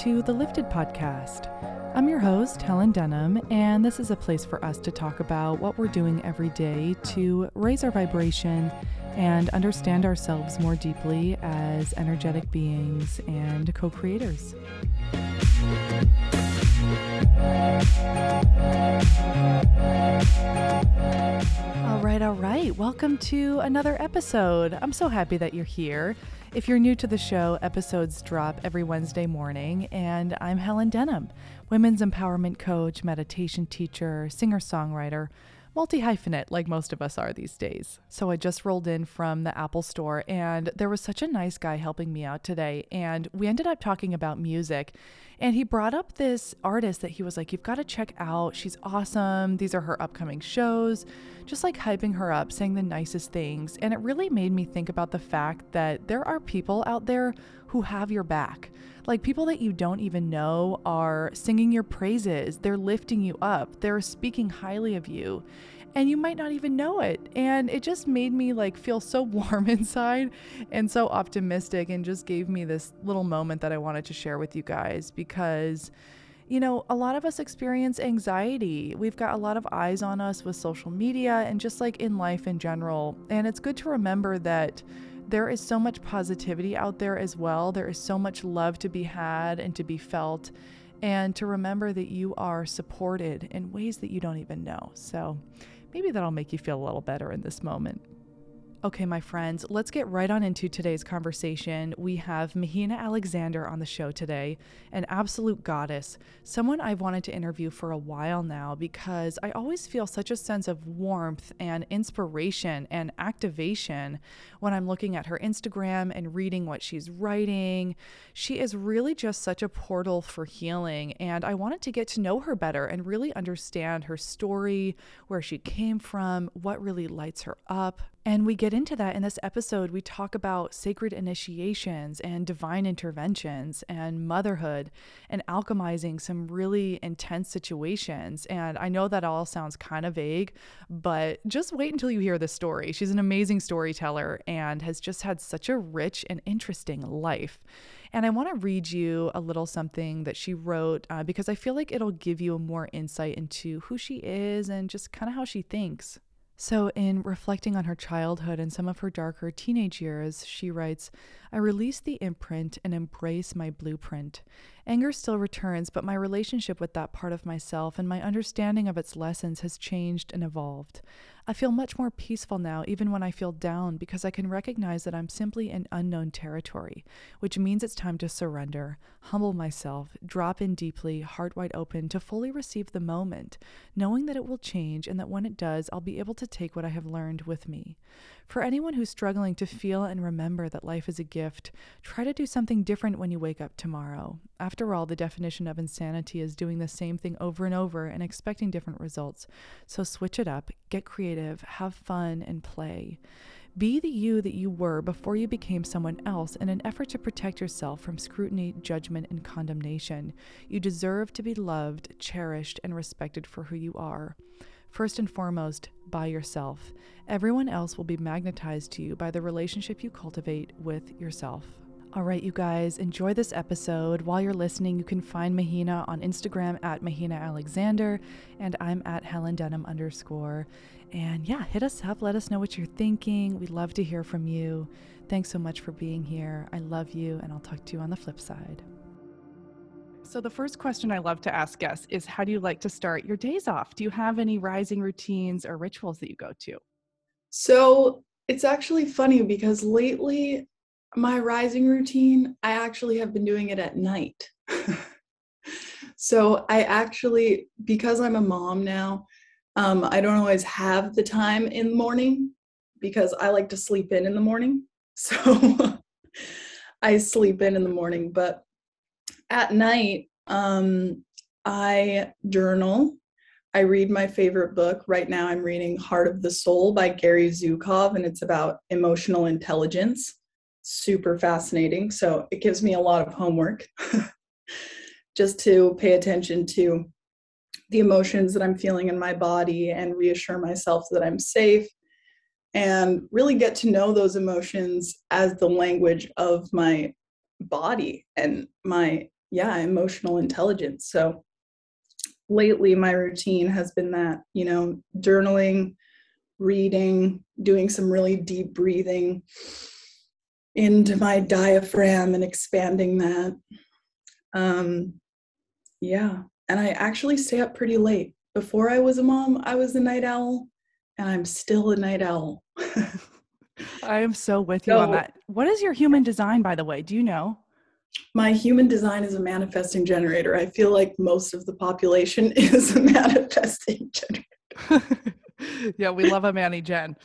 to the Lifted Podcast. I'm your host, Helen Denham, and this is a place for us to talk about what we're doing every day to raise our vibration and understand ourselves more deeply as energetic beings and co creators. All right, all right. Welcome to another episode. I'm so happy that you're here. If you're new to the show, episodes drop every Wednesday morning, and I'm Helen Denham, women's empowerment coach, meditation teacher, singer songwriter, multi hyphenate like most of us are these days. So I just rolled in from the Apple store, and there was such a nice guy helping me out today, and we ended up talking about music. And he brought up this artist that he was like, You've got to check out. She's awesome. These are her upcoming shows. Just like hyping her up, saying the nicest things. And it really made me think about the fact that there are people out there who have your back. Like people that you don't even know are singing your praises, they're lifting you up, they're speaking highly of you and you might not even know it. And it just made me like feel so warm inside and so optimistic and just gave me this little moment that I wanted to share with you guys because you know, a lot of us experience anxiety. We've got a lot of eyes on us with social media and just like in life in general. And it's good to remember that there is so much positivity out there as well. There is so much love to be had and to be felt and to remember that you are supported in ways that you don't even know. So, Maybe that'll make you feel a little better in this moment. Okay, my friends, let's get right on into today's conversation. We have Mahina Alexander on the show today, an absolute goddess, someone I've wanted to interview for a while now because I always feel such a sense of warmth and inspiration and activation when I'm looking at her Instagram and reading what she's writing. She is really just such a portal for healing, and I wanted to get to know her better and really understand her story, where she came from, what really lights her up. And we get into that in this episode. We talk about sacred initiations and divine interventions and motherhood and alchemizing some really intense situations. And I know that all sounds kind of vague, but just wait until you hear the story. She's an amazing storyteller and has just had such a rich and interesting life. And I want to read you a little something that she wrote uh, because I feel like it'll give you a more insight into who she is and just kind of how she thinks. So, in reflecting on her childhood and some of her darker teenage years, she writes I release the imprint and embrace my blueprint. Anger still returns, but my relationship with that part of myself and my understanding of its lessons has changed and evolved. I feel much more peaceful now, even when I feel down, because I can recognize that I'm simply in unknown territory, which means it's time to surrender, humble myself, drop in deeply, heart wide open, to fully receive the moment, knowing that it will change and that when it does, I'll be able to take what I have learned with me. For anyone who's struggling to feel and remember that life is a gift, try to do something different when you wake up tomorrow. After all, the definition of insanity is doing the same thing over and over and expecting different results. So switch it up, get creative, have fun, and play. Be the you that you were before you became someone else in an effort to protect yourself from scrutiny, judgment, and condemnation. You deserve to be loved, cherished, and respected for who you are. First and foremost, by yourself. Everyone else will be magnetized to you by the relationship you cultivate with yourself. All right, you guys, enjoy this episode. While you're listening, you can find Mahina on Instagram at Mahina Alexander, and I'm at Helen Denham underscore. And yeah, hit us up. Let us know what you're thinking. We'd love to hear from you. Thanks so much for being here. I love you, and I'll talk to you on the flip side. So, the first question I love to ask guests is How do you like to start your days off? Do you have any rising routines or rituals that you go to? So, it's actually funny because lately, my rising routine, I actually have been doing it at night. so, I actually, because I'm a mom now, um, I don't always have the time in the morning because I like to sleep in in the morning. So, I sleep in in the morning, but at night, um, I journal. I read my favorite book. Right now, I'm reading Heart of the Soul by Gary Zukav, and it's about emotional intelligence. Super fascinating. So it gives me a lot of homework just to pay attention to the emotions that I'm feeling in my body and reassure myself that I'm safe and really get to know those emotions as the language of my body and my yeah, emotional intelligence. So lately my routine has been that, you know, journaling, reading, doing some really deep breathing into my diaphragm and expanding that. Um, yeah, and I actually stay up pretty late. Before I was a mom, I was a night owl, and I'm still a night owl. I am so with you so, on that. What is your human design, by the way? Do you know? My human design is a manifesting generator. I feel like most of the population is a manifesting generator. yeah, we love a Manny Jen.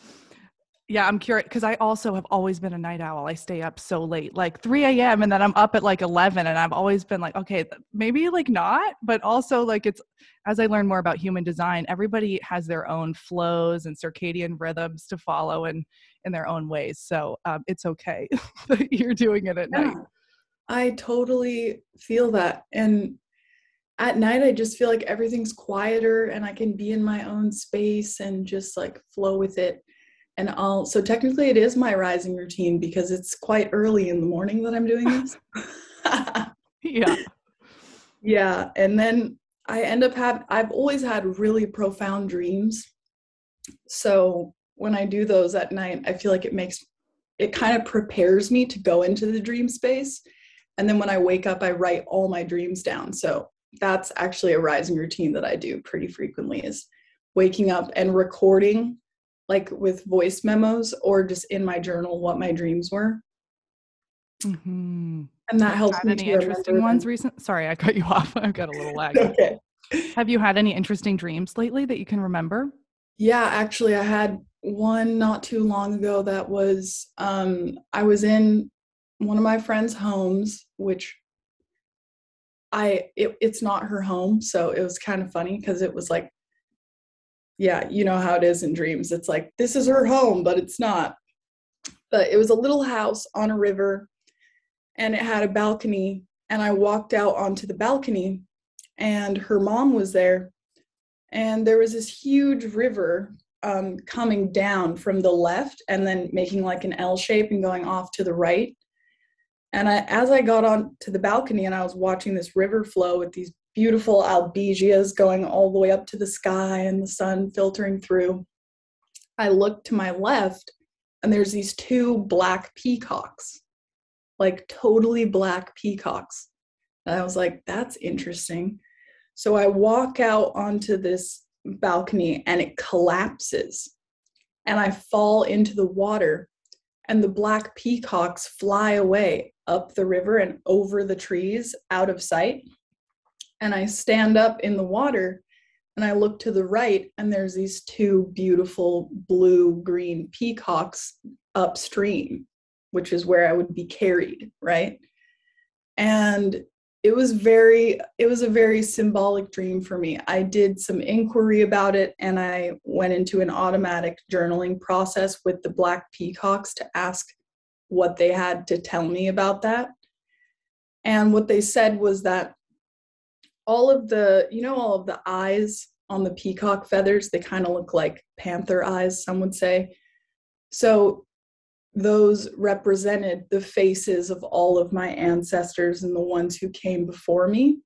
Yeah, I'm curious because I also have always been a night owl. I stay up so late, like 3 a.m., and then I'm up at like 11. And I've always been like, okay, maybe like not, but also like it's as I learn more about human design, everybody has their own flows and circadian rhythms to follow and in their own ways. So um, it's okay that you're doing it at yeah, night. I totally feel that. And at night, I just feel like everything's quieter and I can be in my own space and just like flow with it and I'll so technically it is my rising routine because it's quite early in the morning that I'm doing this. yeah. Yeah, and then I end up have I've always had really profound dreams. So when I do those at night, I feel like it makes it kind of prepares me to go into the dream space. And then when I wake up, I write all my dreams down. So that's actually a rising routine that I do pretty frequently is waking up and recording like with voice memos or just in my journal what my dreams were. Mm-hmm. And that helps me. Any interesting ones them. recent? Sorry, I cut you off. I've got a little lag. okay. Have you had any interesting dreams lately that you can remember? Yeah, actually, I had one not too long ago that was um, I was in one of my friends' homes, which I it, it's not her home, so it was kind of funny because it was like yeah, you know how it is in dreams. It's like, this is her home, but it's not. But it was a little house on a river and it had a balcony. And I walked out onto the balcony and her mom was there. And there was this huge river um, coming down from the left and then making like an L shape and going off to the right. And I, as I got on to the balcony and I was watching this river flow with these beautiful albizzias going all the way up to the sky and the sun filtering through. I look to my left and there's these two black peacocks, like totally black peacocks. And I was like, that's interesting. So I walk out onto this balcony and it collapses. And I fall into the water, and the black peacocks fly away up the river and over the trees out of sight and I stand up in the water and I look to the right, and there's these two beautiful blue green peacocks upstream, which is where I would be carried, right? And it was very it was a very symbolic dream for me i did some inquiry about it and i went into an automatic journaling process with the black peacocks to ask what they had to tell me about that and what they said was that all of the you know all of the eyes on the peacock feathers they kind of look like panther eyes some would say. So those represented the faces of all of my ancestors and the ones who came before me.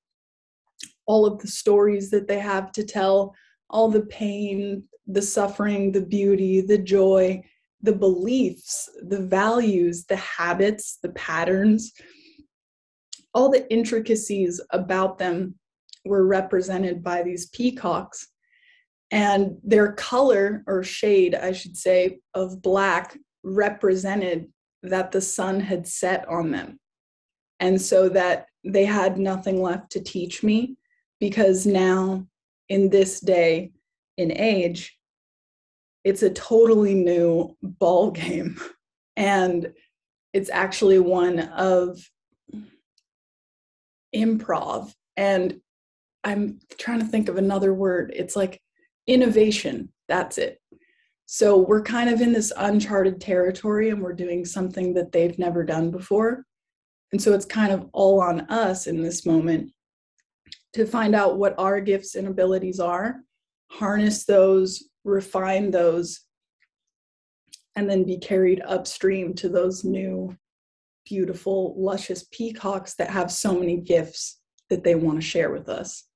All of the stories that they have to tell all the pain the suffering the beauty the joy the beliefs the values the habits the patterns all the intricacies about them were represented by these peacocks. And their color or shade, I should say, of black represented that the sun had set on them. And so that they had nothing left to teach me because now, in this day in age, it's a totally new ball game. And it's actually one of improv and I'm trying to think of another word. It's like innovation. That's it. So we're kind of in this uncharted territory and we're doing something that they've never done before. And so it's kind of all on us in this moment to find out what our gifts and abilities are, harness those, refine those, and then be carried upstream to those new beautiful, luscious peacocks that have so many gifts that they want to share with us.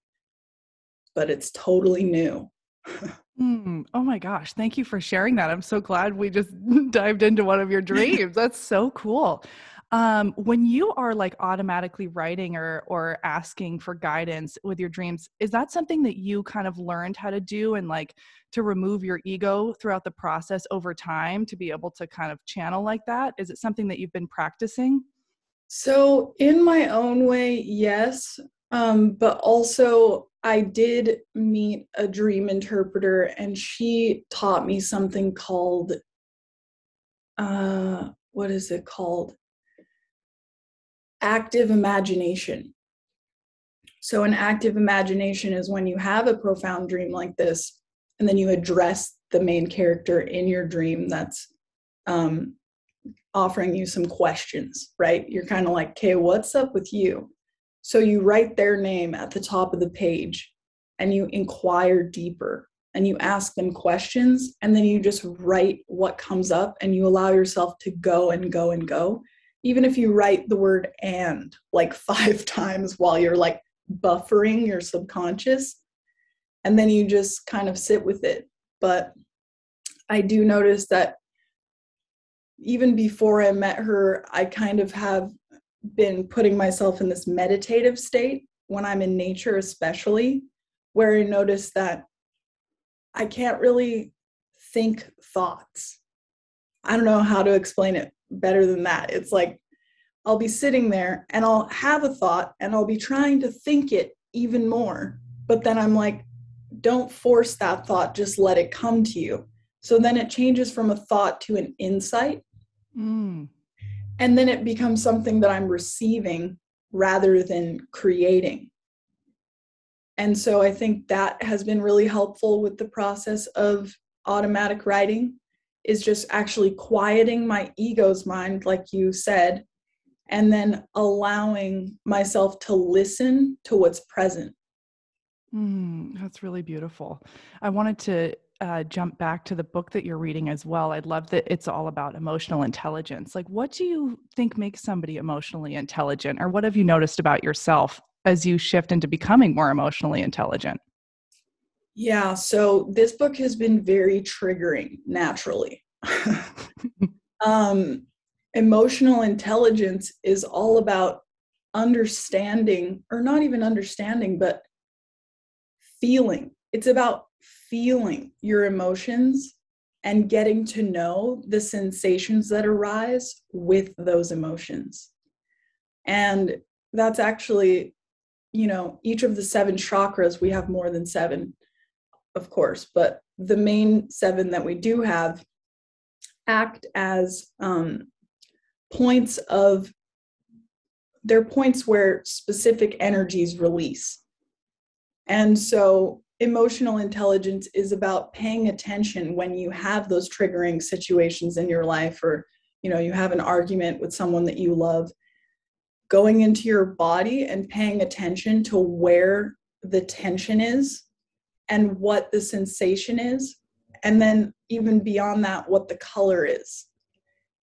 But it's totally new. mm, oh my gosh. Thank you for sharing that. I'm so glad we just dived into one of your dreams. That's so cool. Um, when you are like automatically writing or or asking for guidance with your dreams, is that something that you kind of learned how to do and like to remove your ego throughout the process over time to be able to kind of channel like that? Is it something that you've been practicing? So, in my own way, yes. Um, but also, I did meet a dream interpreter, and she taught me something called, uh, what is it called? active imagination. So, an active imagination is when you have a profound dream like this, and then you address the main character in your dream that's um, offering you some questions, right? You're kind of like, okay, what's up with you? So, you write their name at the top of the page and you inquire deeper and you ask them questions, and then you just write what comes up and you allow yourself to go and go and go. Even if you write the word and like five times while you're like buffering your subconscious and then you just kind of sit with it. But i do notice that even before i met her i kind of have been putting myself in this meditative state when i'm in nature especially where i notice that i can't really think thoughts i don't know how to explain it better than that. It's like I'll be sitting there and I'll have a thought and I'll be trying to think it even more. But then I'm like, don't force that thought, just let it come to you. So then it changes from a thought to an insight. Mm. And then it becomes something that I'm receiving rather than creating. And so I think that has been really helpful with the process of automatic writing is just actually quieting my ego's mind, like you said, and then allowing myself to listen to what's present. Mm, that's really beautiful. I wanted to uh, jump back to the book that you're reading as well. I love that it's all about emotional intelligence. Like, what do you think makes somebody emotionally intelligent, or what have you noticed about yourself as you shift into becoming more emotionally intelligent? Yeah, so this book has been very triggering naturally. um, emotional intelligence is all about understanding, or not even understanding, but feeling. It's about feeling your emotions and getting to know the sensations that arise with those emotions. And that's actually, you know, each of the seven chakras, we have more than seven of course, but the main seven that we do have act as um, points of they're points where specific energies release. And so emotional intelligence is about paying attention when you have those triggering situations in your life or you know you have an argument with someone that you love. Going into your body and paying attention to where the tension is and what the sensation is and then even beyond that what the color is.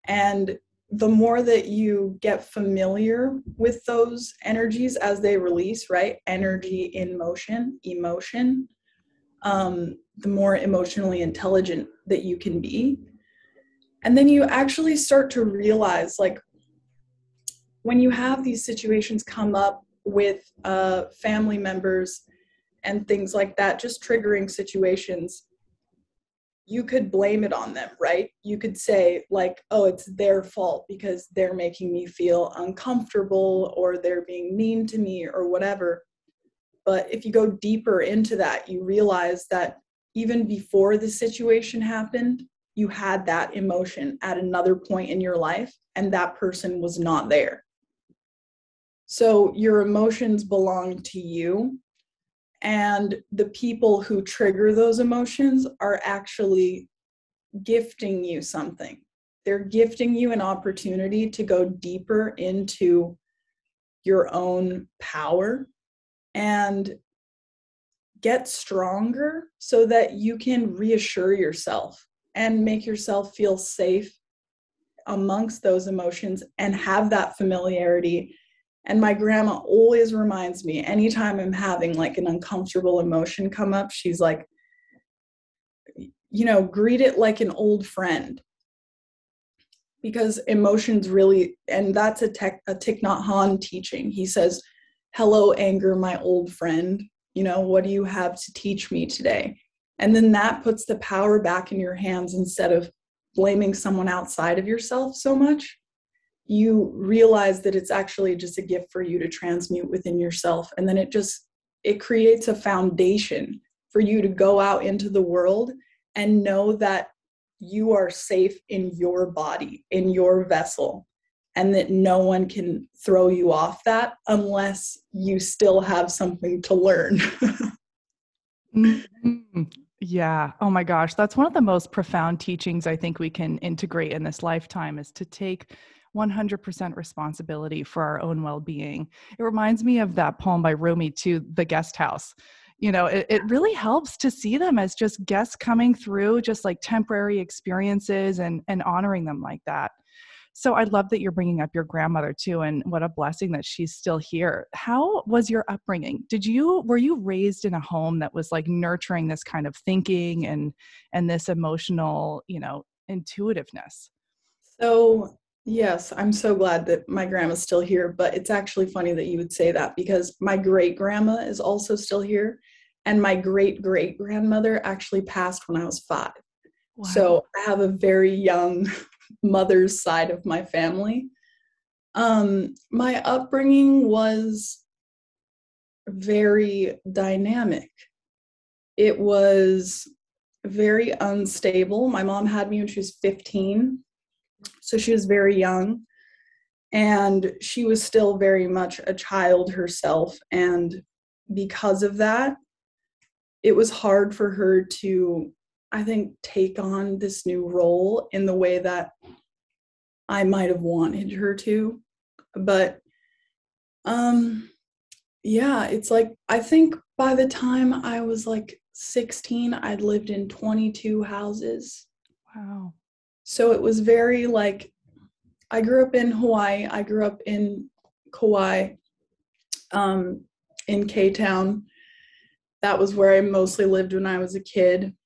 And the more that you get familiar with those energies as they release right? Energy in motion emotion um, the more emotionally intelligent that you can be. And then you actually start to realize like when you have these situations come up with uh, family members and things like that, just triggering situations, you could blame it on them, right? You could say, like, oh, it's their fault because they're making me feel uncomfortable or they're being mean to me or whatever. But if you go deeper into that, you realize that even before the situation happened, you had that emotion at another point in your life and that person was not there. So your emotions belong to you and the people who trigger those emotions are actually gifting you something they're gifting you an opportunity to go deeper into your own power and get stronger so that you can reassure yourself and make yourself feel safe amongst those emotions and have that familiarity. And my grandma always reminds me anytime I'm having like an uncomfortable emotion come up, she's like, you know, greet it like an old friend. Because emotions really, and that's a, tech, a Thich Nhat Hanh teaching. He says, Hello, anger, my old friend. You know, what do you have to teach me today? And then that puts the power back in your hands instead of blaming someone outside of yourself so much. You realize that it's actually just a gift for you to transmute within yourself. And then it just, it creates a foundation for you to go out into the world and know that you are safe in your body, in your vessel, and that no one can throw you off that unless you still have something to learn. mm-hmm. Yeah. Oh my gosh. That's one of the most profound teachings I think we can integrate in this lifetime is to take 100% responsibility for our own well being. It reminds me of that poem by Rumi to The Guest House. You know, it, it really helps to see them as just guests coming through, just like temporary experiences and, and honoring them like that. So I love that you're bringing up your grandmother too, and what a blessing that she's still here. How was your upbringing? Did you were you raised in a home that was like nurturing this kind of thinking and and this emotional, you know, intuitiveness? So Yes, I'm so glad that my grandma's still here, but it's actually funny that you would say that because my great grandma is also still here, and my great great grandmother actually passed when I was five. Wow. So I have a very young mother's side of my family. Um, my upbringing was very dynamic. It was very unstable. My mom had me when she was 15, so she was very young. And she was still very much a child herself. And because of that, it was hard for her to I think, take on this new role in the way that I might have wanted her to. But um yeah, it's like I think by the time I was like 16, I'd lived in 22 houses. Wow. So it was very like I grew up in Hawaii. I grew up in Kauai, um, in K Town. That was where I mostly lived when I was a kid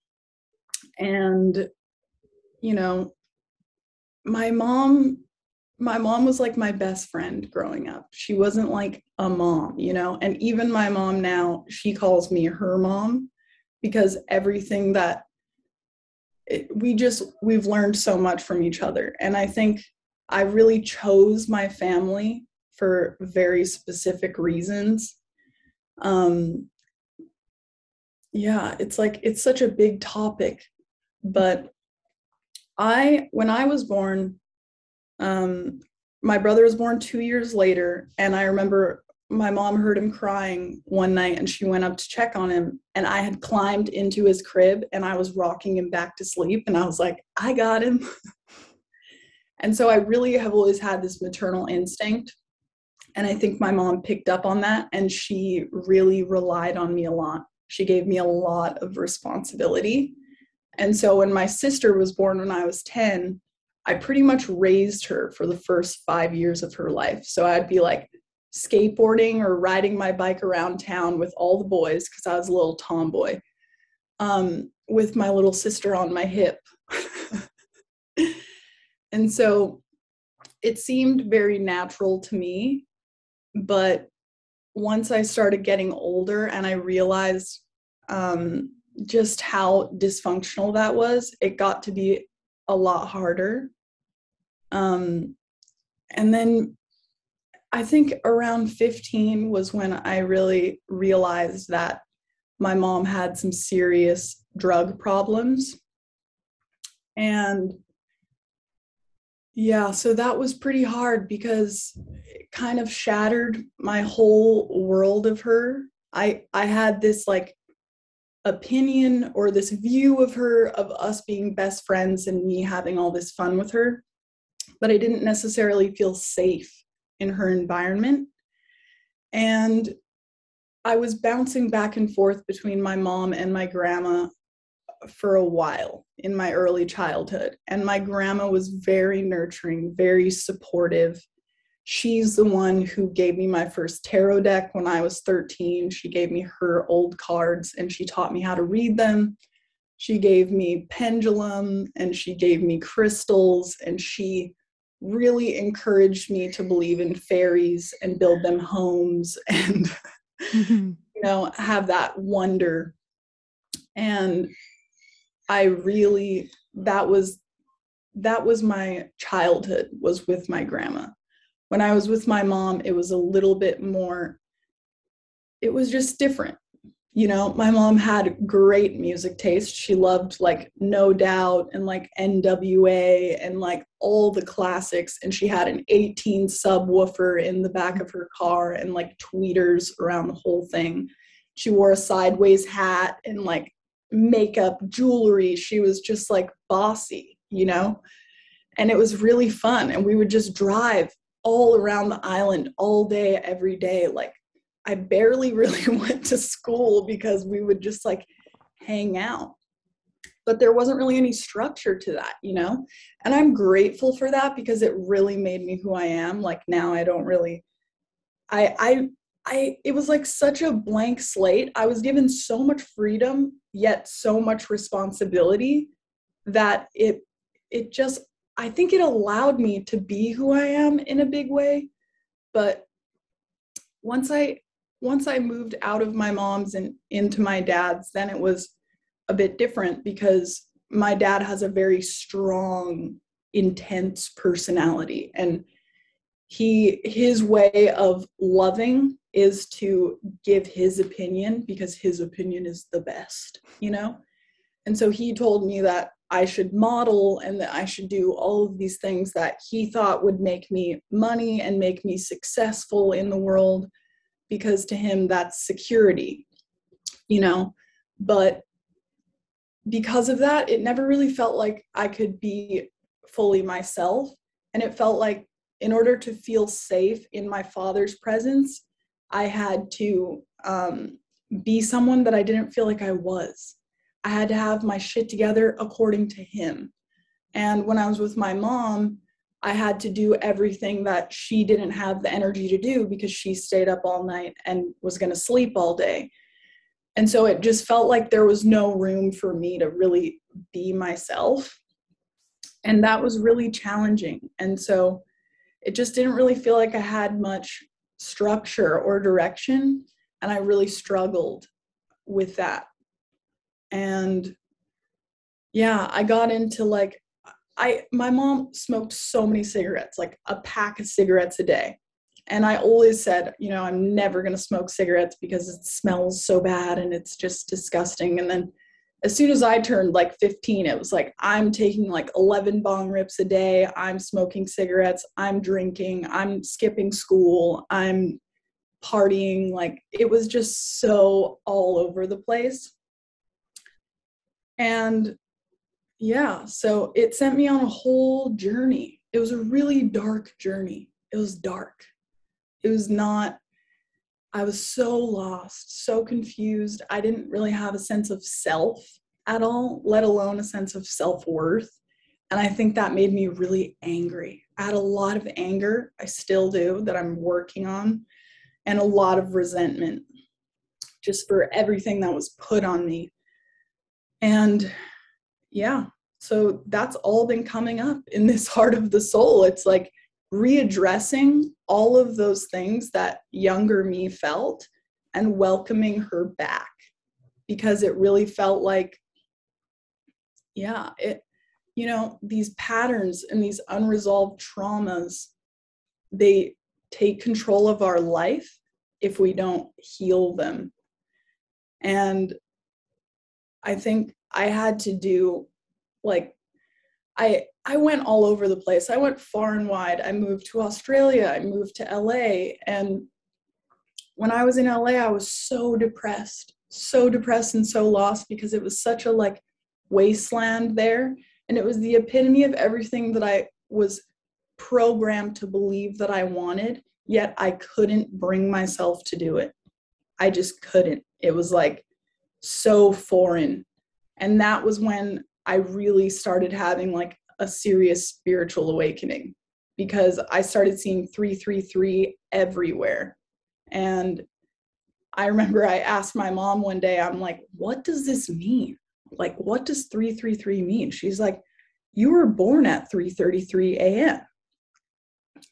and you know my mom my mom was like my best friend growing up she wasn't like a mom you know and even my mom now she calls me her mom because everything that it, we just we've learned so much from each other. And i think i really chose my family for very specific reasons. Um yeah it's like it's such a big topic. But I, when I was born, um, my brother was born two years later, and I remember my mom heard him crying one night and she went up to check on him and i had climbed into his crib and i was rocking him back to sleep and i was like i got him. And so i really have always had this maternal instinct and i think my mom picked up on that and she really relied on me a lot. She gave me a lot of responsibility. And so when my sister was born when I was 10, I pretty much raised her for the first five years of her life. So I'd be like skateboarding or riding my bike around town with all the boys because I was a little tomboy um, with my little sister on my hip. and so it seemed very natural to me. But once I started getting older and I realized um, just how dysfunctional that was, it got to be a lot harder. Um, and then I think around 15 was when I really realized that my mom had some serious drug problems. And yeah, so that was pretty hard because it kind of shattered my whole world of her. I I had this like opinion or this view of her of us being best friends and me having all this fun with her but i didn't necessarily feel safe in her environment and i was bouncing back and forth between my mom and my grandma for a while in my early childhood. And my grandma was very nurturing, very supportive. She's the one who gave me my first tarot deck when I was 13. She gave me her old cards and she taught me how to read them. She gave me pendulum and she gave me crystals and she really encouraged me to believe in fairies and build them homes and mm-hmm. you know have that wonder. And i really that was that was my childhood was with my grandma. When i was with my mom it was a little bit more it was just different you know my mom had great music taste. She loved like no doubt and like nwa and like all the classics. And she had an 18 subwoofer in the back of her car and like tweeters around the whole thing. She wore a sideways hat and like makeup jewelry. She was just like bossy you know? And it was really fun. And we would just drive all around the island all day every day like I barely really went to school because we would just like hang out. But there wasn't really any structure to that, you know? And I'm grateful for that because it really made me who I am. Like now I don't really I I I it was like such a blank slate. I was given so much freedom yet so much responsibility that it it just I think it allowed me to be who I am in a big way. But once I once I moved out of my mom's and into my dad's, then it was a bit different because my dad has a very strong, intense personality. And he his way of loving is to give his opinion because his opinion is the best, you know? And so he told me that I should model and that I should do all of these things that he thought would make me money and make me successful in the world because to him that's security you know? But because of that it never really felt like i could be fully myself. And it felt like in order to feel safe in my father's presence i had to um, be someone that i didn't feel like i was. I had to have my shit together according to him. And when i was with my mom I had to do everything that she didn't have the energy to do because she stayed up all night and was going to sleep all day. And so it just felt like there was no room for me to really be myself. And that was really challenging. And so it just didn't really feel like I had much structure or direction. And I really struggled with that. And yeah, I got into like I my mom smoked so many cigarettes, like a pack of cigarettes a day. And I always said, you know, I'm never going to smoke cigarettes because it smells so bad and it's just disgusting. And then as soon as I turned like 15, it was like, I'm taking like 11 bong rips a day. I'm smoking cigarettes. I'm drinking. I'm skipping school. I'm partying. Like it was just so all over the place. And yeah, so it sent me on a whole journey. It was a really dark journey. It was dark. It was not, I was so lost, so confused. I didn't really have a sense of self at all, let alone a sense of self worth. And I think that made me really angry. I had a lot of anger, I still do, that I'm working on, and a lot of resentment just for everything that was put on me. And yeah. So that's all been coming up in this heart of the soul. It's like readdressing all of those things that younger me felt and welcoming her back because it really felt like yeah it you know these patterns and these unresolved traumas they take control of our life if we don't heal them. And i think I had to do like I I went all over the place. I went far and wide. I moved to Australia, I moved to LA and when I was in LA I was so depressed, so depressed and so lost because it was such a like wasteland there and it was the epitome of everything that I was programmed to believe that I wanted, yet I couldn't bring myself to do it. I just couldn't. It was like so foreign And that was when I really started having like a serious spiritual awakening because I started seeing 333 everywhere. And I remember I asked my mom one day, I'm like, what does this mean? Like, what does 333 mean? She's like, you were born at 3:33 a.m.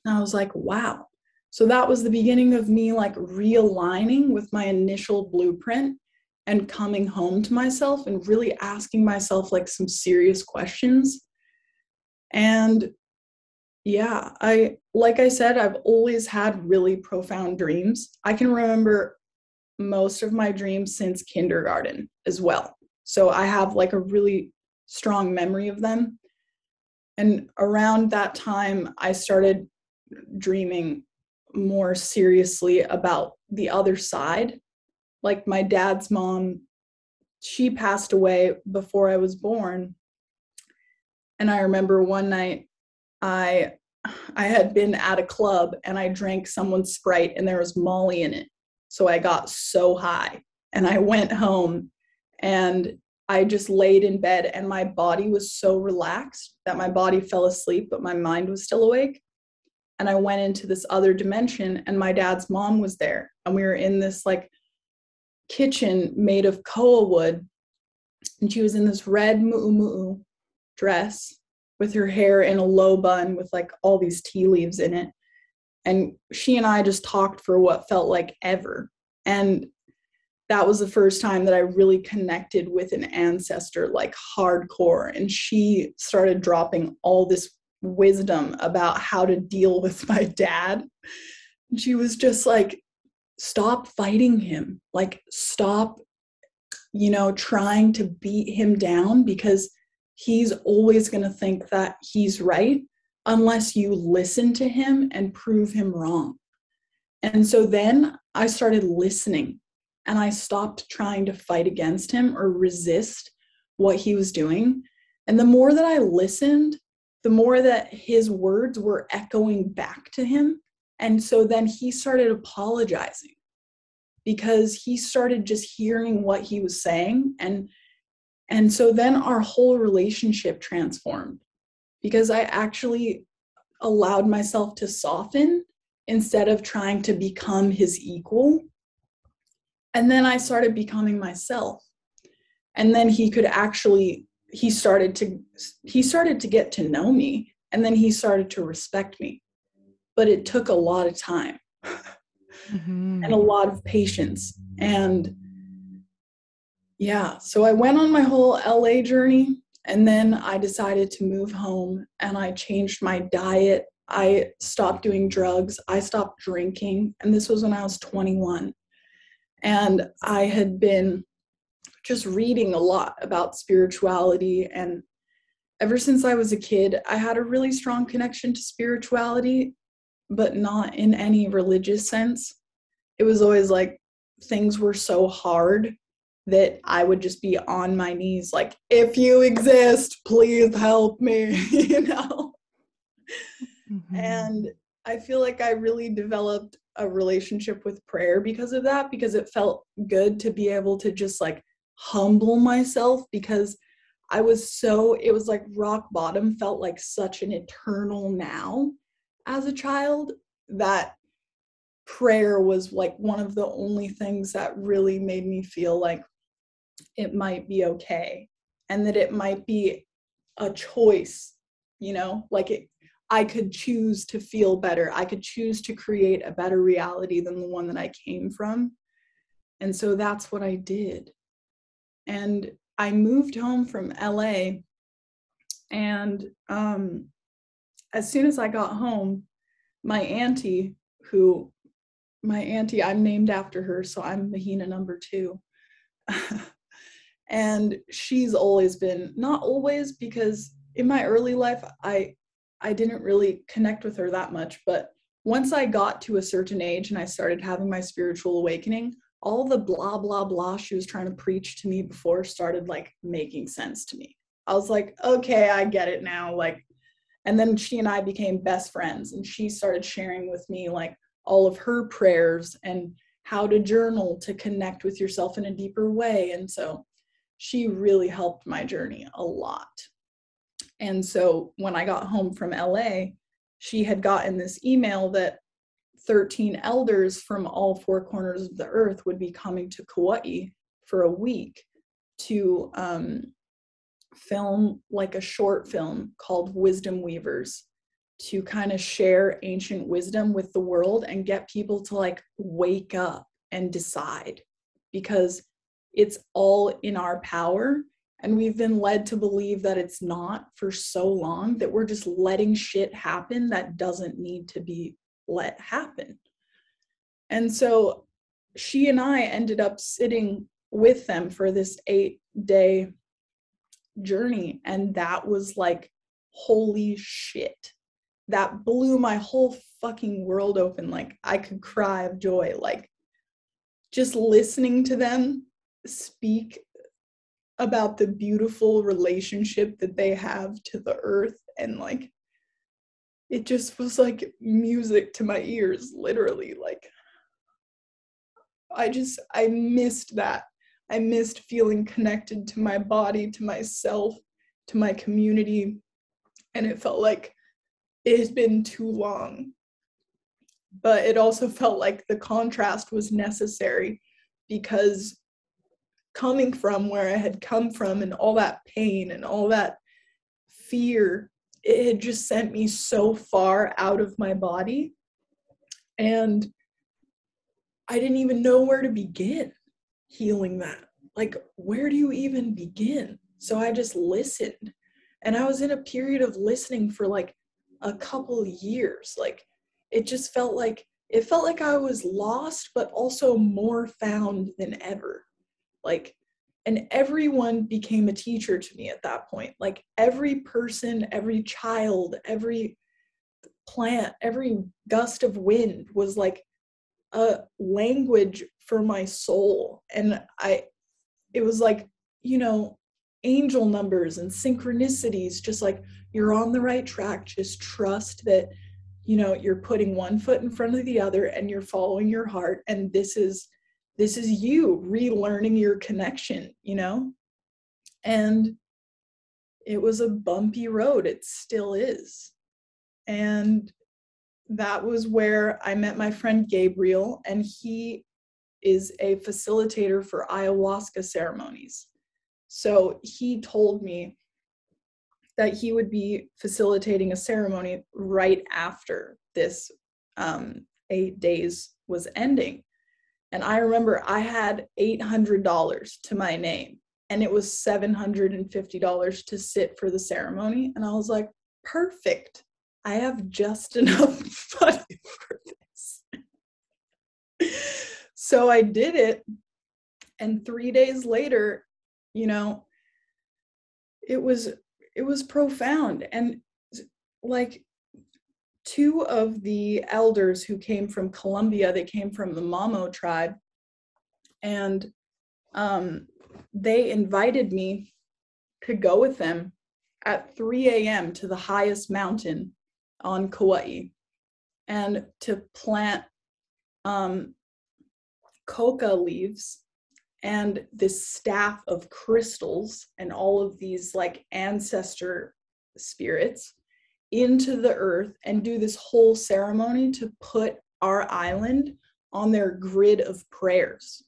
And I was like, wow. So that was the beginning of me like realigning with my initial blueprint and coming home to myself and really asking myself like some serious questions. And yeah, I like I said I've always had really profound dreams. I can remember most of my dreams since kindergarten as well. So I have like a really strong memory of them. And around that time, I started dreaming more seriously about the other side. Like my dad's mom, she passed away before I was born. And I remember one night I I had been at a club and I drank someone's Sprite and there was Molly in it. So I got so high and I went home and I just laid in bed and my body was so relaxed that my body fell asleep, but my mind was still awake. And I went into this other dimension and my dad's mom was there. And we were in this like kitchen made of koa wood. And she was in this red mu'u dress with her hair in a low bun with like all these tea leaves in it. And she and I just talked for what felt like ever. And that was the first time that I really connected with an ancestor like hardcore. And she started dropping all this wisdom about how to deal with my dad. She was just like, stop fighting him. Like, stop, you know, trying to beat him down because he's always going to think that he's right unless you listen to him and prove him wrong. And so then I started listening and I stopped trying to fight against him or resist what he was doing. And the more that I listened, the more that his words were echoing back to him. And so then he started apologizing because he started just hearing what he was saying. And and so then our whole relationship transformed because I actually allowed myself to soften instead of trying to become his equal. And then i started becoming myself. And then he could actually he started to he started to get to know me and then he started to respect me but it took a lot of time mm-hmm. and a lot of patience and yeah so i went on my whole la journey and then i decided to move home and i changed my diet i stopped doing drugs i stopped drinking and this was when i was 21 and I had been just reading a lot about spirituality. And ever since I was a kid, I had a really strong connection to spirituality, but not in any religious sense. It was always like things were so hard that I would just be on my knees, like, if you exist, please help me, you know? Mm-hmm. And I feel like I really developed a relationship with prayer because of that because it felt good to be able to just like humble myself because I was so it was like rock bottom felt like such an eternal now as a child that prayer was like one of the only things that really made me feel like it might be okay and that it might be a choice you know like it I could choose to feel better. I could choose to create a better reality than the one that I came from. And so that's what I did. And I moved home from LA. And um, as soon as I got home, my auntie, who my auntie, I'm named after her, so I'm Mahina number two. and she's always been, not always, because in my early life, I I didn't really connect with her that much. But once I got to a certain age and I started having my spiritual awakening, all the blah, blah, blah she was trying to preach to me before started like making sense to me. I was like, okay, I get it now. Like, and then she and I became best friends and she started sharing with me like all of her prayers and how to journal to connect with yourself in a deeper way. And so she really helped my journey a lot. And so when I got home from LA, she had gotten this email that 13 elders from all four corners of the earth would be coming to Kauai for a week to um, film like a short film called Wisdom Weavers to kind of share ancient wisdom with the world and get people to like wake up and decide because it's all in our power and we've been led to believe that it's not for so long that we're just letting shit happen that doesn't need to be let happen. And so she and I ended up sitting with them for this eight day journey. And that was like, holy shit. That blew my whole fucking world open. Like, I could cry of joy. Like, just listening to them speak about the beautiful relationship that they have to the earth and like it just was like music to my ears literally like i just i missed that i missed feeling connected to my body to myself to my community. And it felt like it has been too long. But it also felt like the contrast was necessary because coming from where I had come from and all that pain and all that fear, it had just sent me so far out of my body. And I didn't even know where to begin healing that. Like, where do you even begin? So I just listened. And I was in a period of listening for like a couple years. Like, it just felt like it felt like I was lost, but also more found than ever like and everyone became a teacher to me at that point like every person every child every plant every gust of wind was like a language for my soul and i it was like you know angel numbers and synchronicities just like you're on the right track just trust that you know you're putting one foot in front of the other and you're following your heart and this is this is you relearning your connection, you know? And it was a bumpy road. It still is. And that was where I met my friend Gabriel, and he is a facilitator for ayahuasca ceremonies. So he told me that he would be facilitating a ceremony right after this um, eight days was ending. And I remember I had $800 to my name and it was $750 to sit for the ceremony. And I was like, perfect. I have just enough money for this. so I did it. And three days later, you know, it was it was profound and like two of the elders who came from Colombia, they came from the Mamo tribe, and um, they invited me to go with them at 3 a.m. to the highest mountain on Kauai and to plant um, coca leaves and this staff of crystals and all of these like ancestor spirits into the earth and do this whole ceremony to put our island on their grid of prayers.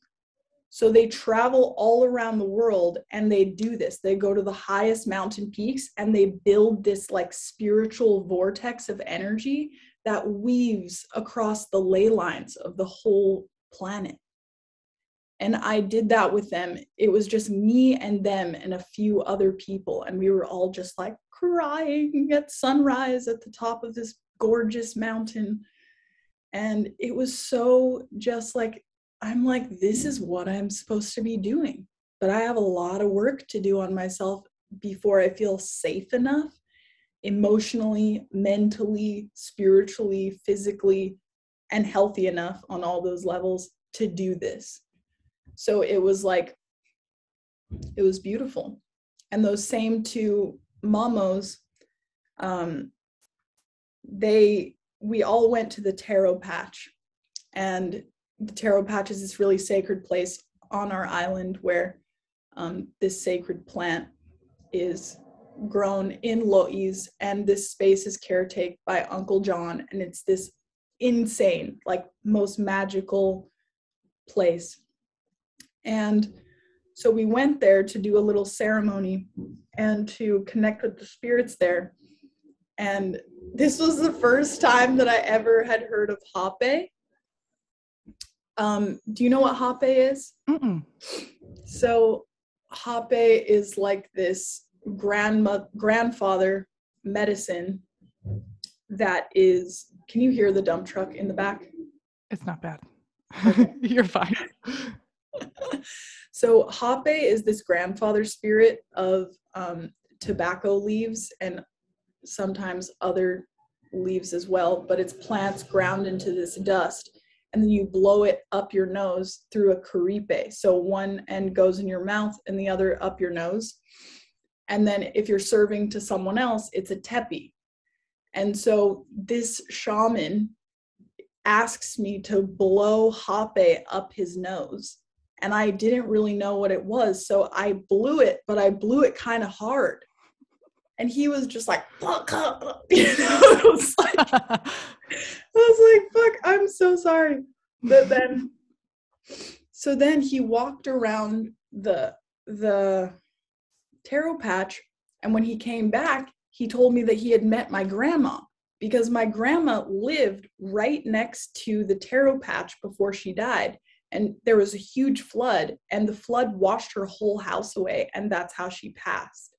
So they travel all around the world and they do this. They go to the highest mountain peaks and they build this like spiritual vortex of energy that weaves across the ley lines of the whole planet. And I did that with them. It was just me and them and a few other people. And we were all just like crying at sunrise at the top of this gorgeous mountain. And it was so just like, I'm like, this is what I'm supposed to be doing. But I have a lot of work to do on myself before I feel safe enough emotionally, mentally, spiritually, physically, and healthy enough on all those levels to do this. So it was like, it was beautiful. And those same two mamos um, they we all went to the taro patch and the taro patch is this really sacred place on our island where um, this sacred plant is grown in Lois, and this space is caretaken by Uncle John, and it's this insane, like most magical place. And so we went there to do a little ceremony and to connect with the spirits there. And this was the first time that I ever had heard of Hape. Um, do you know what Hape is? Mm-mm. So Hape is like this grandma grandfather medicine that is can you hear the dump truck in the back? It's not bad. You're fine. so Hape is this grandfather spirit of um, tobacco leaves and sometimes other leaves as well, but it's plants ground into this dust. And then you blow it up your nose through a kuripe. So one end goes in your mouth and the other up your nose. And then if you're serving to someone else, it's a tepi. And so this shaman asks me to blow Hape up his nose. And I didn't really know what it was. So I blew it, but I blew it kind of hard. And he was just like, fuck up. You know, it was like, I was like, fuck, I'm so sorry. But then, so then he walked around the, the taro patch. And when he came back, he told me that he had met my grandma because my grandma lived right next to the taro patch before she died and there was a huge flood and the flood washed her whole house away and that's how she passed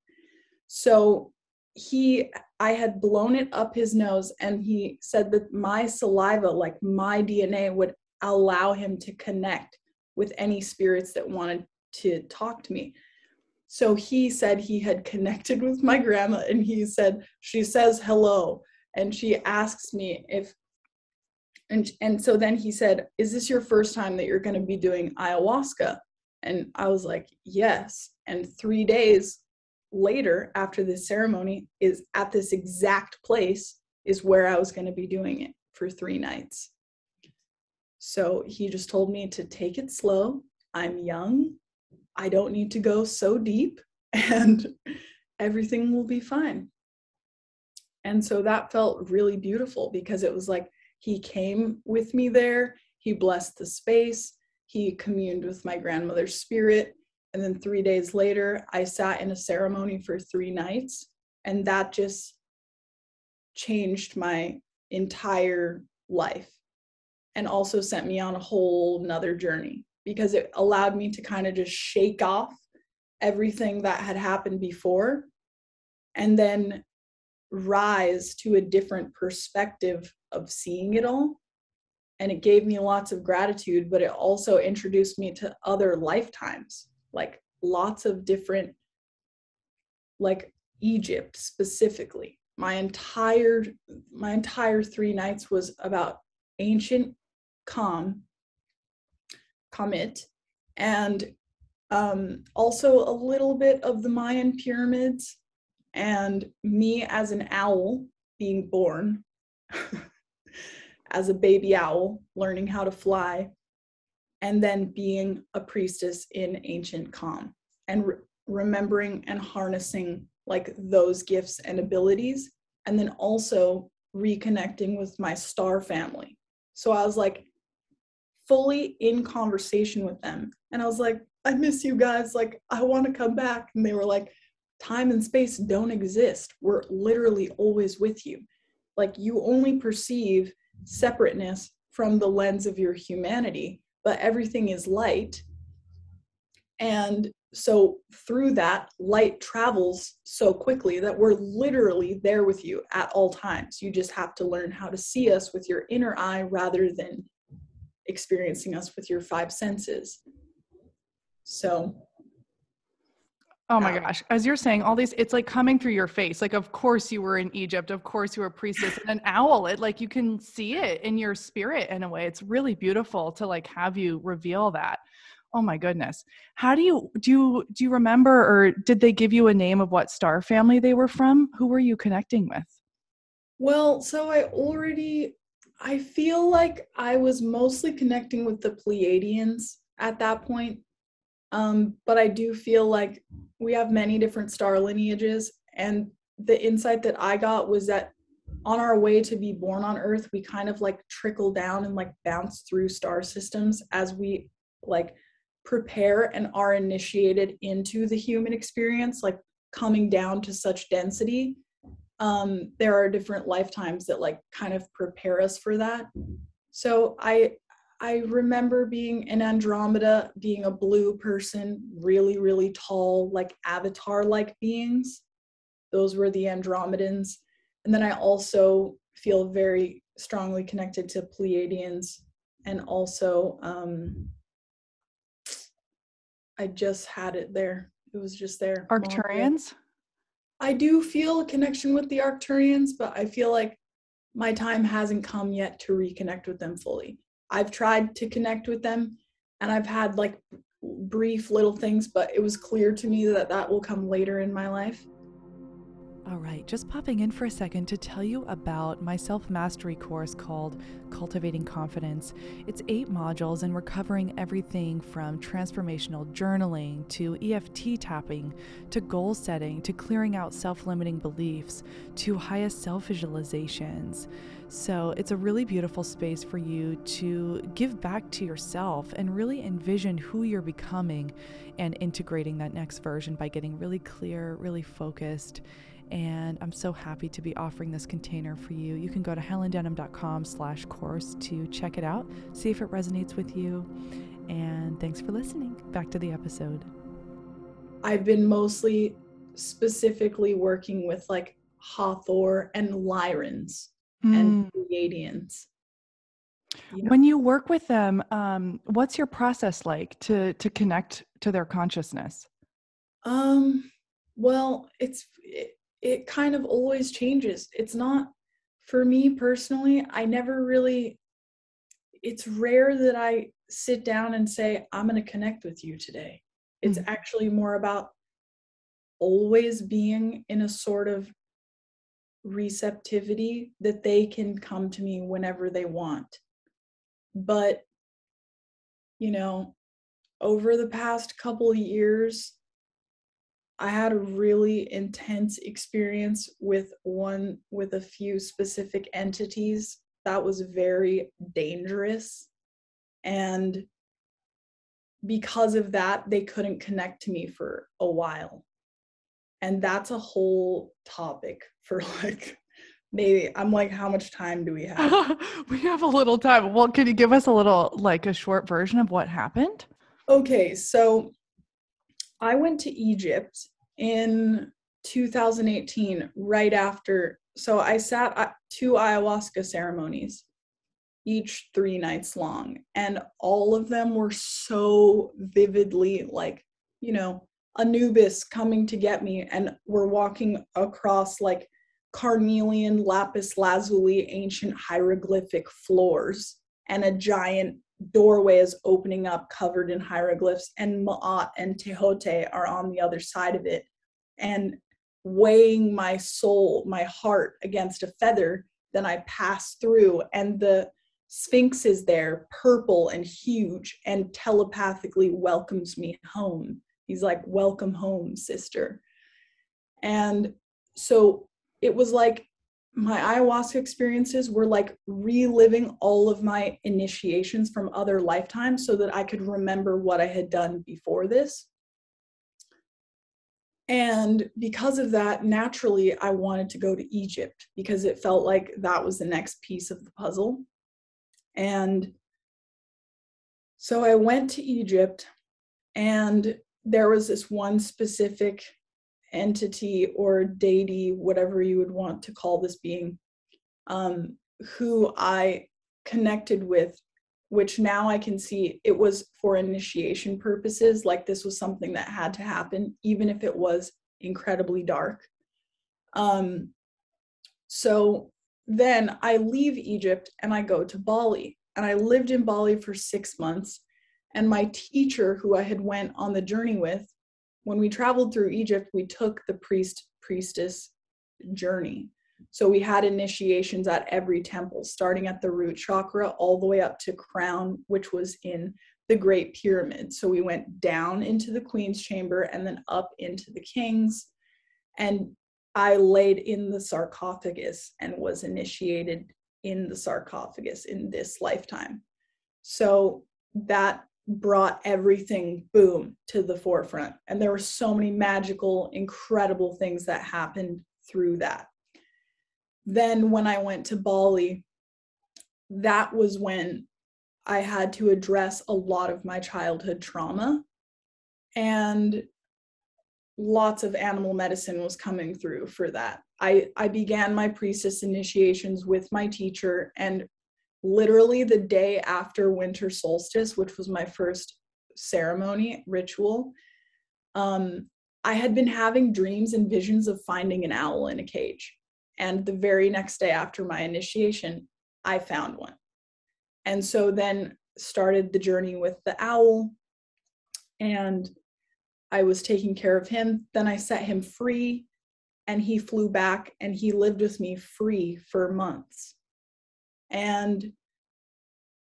so he i had blown it up his nose and he said that my saliva like my dna would allow him to connect with any spirits that wanted to talk to me. So he said he had connected with my grandma and he said she says hello and she asks me if and and so then he said is this your first time that you're going to be doing ayahuasca? And i was like yes. And 3 days later after this ceremony is at this exact place is where i was going to be doing it for 3 nights. So he just told me to take it slow. I'm young. I don't need to go so deep and everything will be fine. And so that felt really beautiful because it was like he came with me there, he blessed the space, he communed with my grandmother's spirit. And then three days later, I sat in a ceremony for three nights. And that just changed my entire life and also sent me on a whole nother journey because it allowed me to kind of just shake off everything that had happened before and then rise to a different perspective of seeing it all. And it gave me lots of gratitude, but it also introduced me to other lifetimes, like lots of different, like Egypt specifically. My entire my entire three nights was about ancient Kam, Kemet, and um, also a little bit of the Mayan pyramids and me as an owl being born as a baby owl learning how to fly and then being a priestess in ancient Kam and re- remembering and harnessing like those gifts and abilities and then also reconnecting with my star family so i was like fully in conversation with them and i was like i miss you guys like i want to come back and they were like time and space don't exist. We're literally always with you. Like you only perceive separateness from the lens of your humanity, but everything is light. And so through that, light travels so quickly that we're literally there with you at all times. You just have to learn how to see us with your inner eye rather than experiencing us with your five senses. So Oh my gosh. As you're saying all these, it's like coming through your face. Like, of course you were in Egypt. Of course you were a priestess and an owl. It like you can see it in your spirit in a way. It's really beautiful to like have you reveal that. Oh my goodness. How do you do you do you remember or did they give you a name of what star family they were from? Who were you connecting with? Well, so I already I feel like I was mostly connecting with the Pleiadians at that point Um, but I do feel like we have many different star lineages. And the insight that I got was that on our way to be born on Earth, we kind of like trickle down and like bounce through star systems as we like prepare and are initiated into the human experience, like coming down to such density. Um, there are different lifetimes that like kind of prepare us for that. So I I remember being in Andromeda, being a blue person, really, really tall, like avatar like beings. Those were the Andromedans. And then I also feel very strongly connected to Pleiadians and also um, I just had it there. It was just there. Arcturians? I do feel a connection with the Arcturians, but I feel like my time hasn't come yet to reconnect with them fully. I've tried to connect with them and I've had like brief little things, but it was clear to me that that will come later in my life. All right, just popping in for a second to tell you about my self mastery course called Cultivating Confidence. It's eight modules, and we're covering everything from transformational journaling to EFT tapping to goal setting to clearing out self limiting beliefs to highest self visualizations. So it's a really beautiful space for you to give back to yourself and really envision who you're becoming and integrating that next version by getting really clear, really focused and I'm so happy to be offering this container for you. You can go to helendenham.com slash course to check it out, see if it resonates with you, and thanks for listening. Back to the episode. I've been mostly specifically working with like Hathor and Lyrans mm. and Pleiadians. Yeah. When you work with them, um, what's your process like to to connect to their consciousness? Um, well, it's it, it kind of always changes. It's not for me personally, I never really it's rare that I sit down and say I'm going to connect with you today. It's mm-hmm. actually more about always being in a sort of receptivity that they can come to me whenever they want. But you know, over the past couple of years, I had a really intense experience with one with a few specific entities that was very dangerous and because of that they couldn't connect to me for a while and that's a whole topic for like maybe i'm like how much time do we have? We have a little time. Well can you give us a little like a short version of what happened? Okay so I went to Egypt in 2018, right after. So I sat at two ayahuasca ceremonies, each three nights long, and all of them were so vividly like, you know, Anubis coming to get me, and we're walking across like carnelian lapis lazuli ancient hieroglyphic floors and a giant doorway is opening up covered in hieroglyphs and Ma'at and Tehuti are on the other side of it and weighing my soul, my heart against a feather, then I pass through and the Sphinx is there, purple and huge, and telepathically welcomes me home. He's like, Welcome home, sister. And so it was like my ayahuasca experiences were like reliving all of my initiations from other lifetimes so that I could remember what I had done before this. And because of that, naturally, I wanted to go to Egypt because it felt like that was the next piece of the puzzle. And so I went to Egypt, and there was this one specific entity or deity, whatever you would want to call this being, um, who I connected with, which now I can see it was for initiation purposes. Like this was something that had to happen, even if it was incredibly dark. Um, so then I leave Egypt and I go to Bali. And I lived in Bali for six months. And my teacher, who I had went on the journey with, when we traveled through Egypt, we took the priest priestess journey. So we had initiations at every temple, starting at the root chakra all the way up to crown, which was in the Great Pyramid. So we went down into the Queen's chamber and then up into the King's. And I laid in the sarcophagus and was initiated in the sarcophagus in this lifetime. So that brought everything boom to the forefront. And there were so many magical, incredible things that happened through that. Then when I went to Bali, that was when I had to address a lot of my childhood trauma. And lots of animal medicine was coming through for that. I, I began my priestess initiations with my teacher, and literally the day after winter solstice, which was my first ceremony ritual, um, I had been having dreams and visions of finding an owl in a cage. And the very next day after my initiation, I found one. And so then started the journey with the owl. And I was taking care of him. Then I set him free and he flew back and he lived with me free for months. And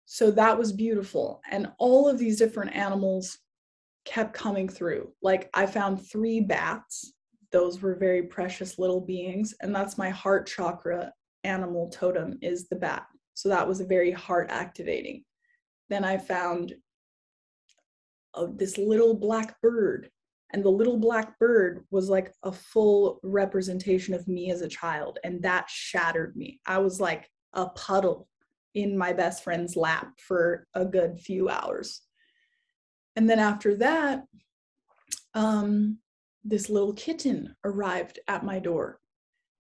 so that was beautiful. And all of these different animals kept coming through. Like I found three bats. Those were very precious little beings. And that's my heart chakra animal totem is the bat. So that was a very heart activating. Then I found of this little black bird and the little black bird was like a full representation of me as a child and that shattered me i was like a puddle in my best friend's lap for a good few hours and then after that um, this little kitten arrived at my door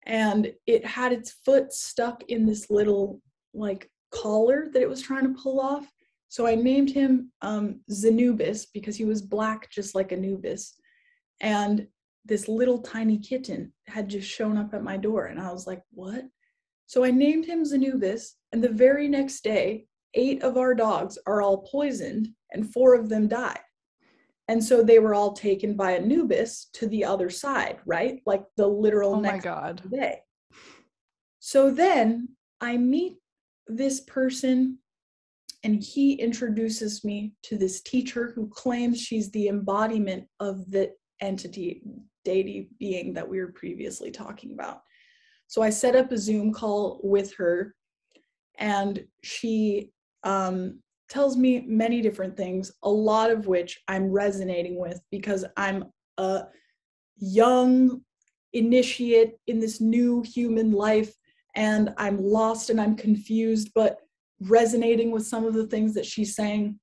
and it had its foot stuck in this little like collar that it was trying to pull off so I named him um, Zanubis because he was black, just like Anubis. And this little tiny kitten had just shown up at my door. And I was like, what? So I named him Zanubis. And the very next day, eight of our dogs are all poisoned and four of them died. And so they were all taken by Anubis to the other side, right? Like the literal oh next my God. day. So then I meet this person and he introduces me to this teacher who claims she's the embodiment of the entity deity being that we were previously talking about so i set up a zoom call with her and she um, tells me many different things a lot of which i'm resonating with because i'm a young initiate in this new human life and i'm lost and i'm confused but resonating with some of the things that she's saying.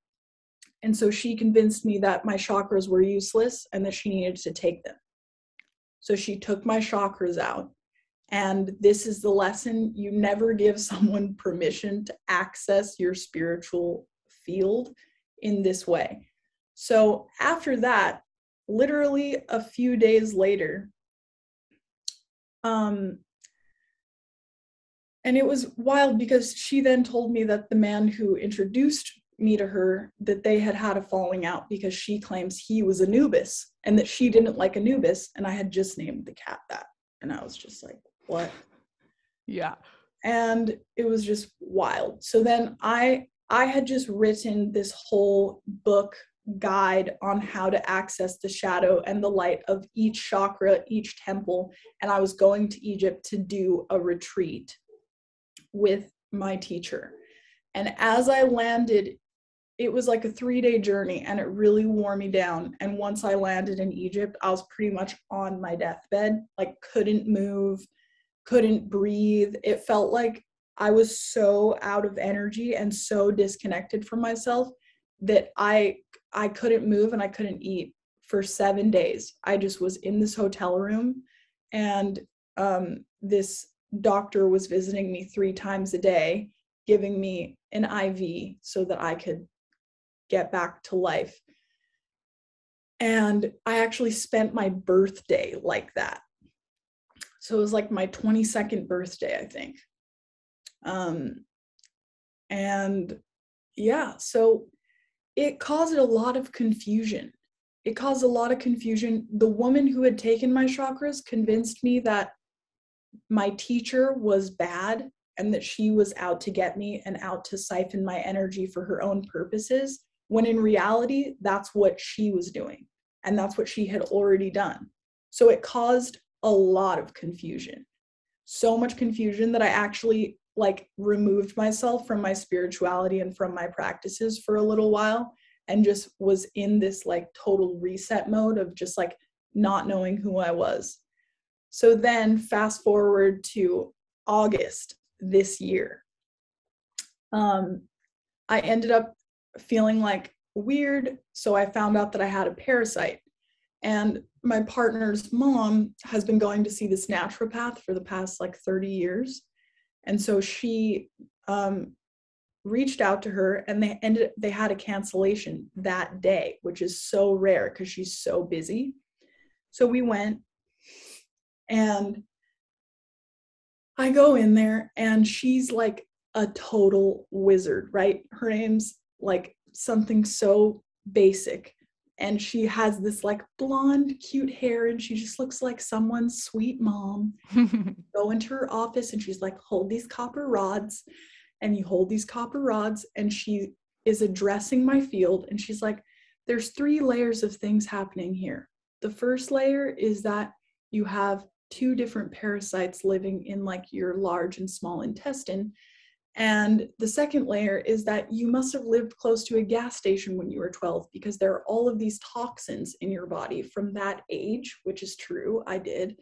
And so she convinced me that my chakras were useless and that she needed to take them. So she took my chakras out. And this is the lesson you never give someone permission to access your spiritual field in this way. So after that, literally a few days later, um, and it was wild because she then told me that the man who introduced me to her that they had had a falling out because she claims he was Anubis and that she didn't like Anubis and I had just named the cat that and I was just like what? Yeah. And it was just wild. So then I I had just written this whole book guide on how to access the shadow and the light of each chakra each temple. And I was going to Egypt to do a retreat with my teacher. And as I landed, it was like a three day journey and it really wore me down. And once I landed in Egypt, I was pretty much on my deathbed, like couldn't move, couldn't breathe. It felt like I was so out of energy and so disconnected from myself that I I couldn't move and I couldn't eat for 7 days. I just was in this hotel room and um, this doctor was visiting me three times a day, giving me an IV so that I could get back to life. And I actually spent my birthday like that. So it was like my 22nd birthday, I think. Um, and yeah, so it caused a lot of confusion. It caused a lot of confusion. The woman who had taken my chakras convinced me that my teacher was bad and that she was out to get me and out to siphon my energy for her own purposes when in reality, that's what she was doing. And that's what she had already done. So it caused a lot of confusion. So much confusion that I actually like removed myself from my spirituality and from my practices for a little while and just was in this like total reset mode of just like not knowing who I was. So then fast forward to August this year. Um, I ended up feeling like weird. So I found out that I had a parasite. And my partner's mom has been going to see this naturopath for the past like 30 years. And so she um, reached out to her and they ended they had a cancellation that day, which is so rare because she's so busy. So we went and I go in there and she's like a total wizard, right? Her name's like something so basic. And she has this like blonde, cute hair, and she just looks like someone's sweet mom. go into her office and she's like, hold these copper rods. And you hold these copper rods, and she is addressing my field. And she's like, there's three layers of things happening here. The first layer is that you have two different parasites living in like your large and small intestine. And the second layer is that you must have lived close to a gas station when you were 12 because there are all of these toxins in your body from that age, which is true, I did.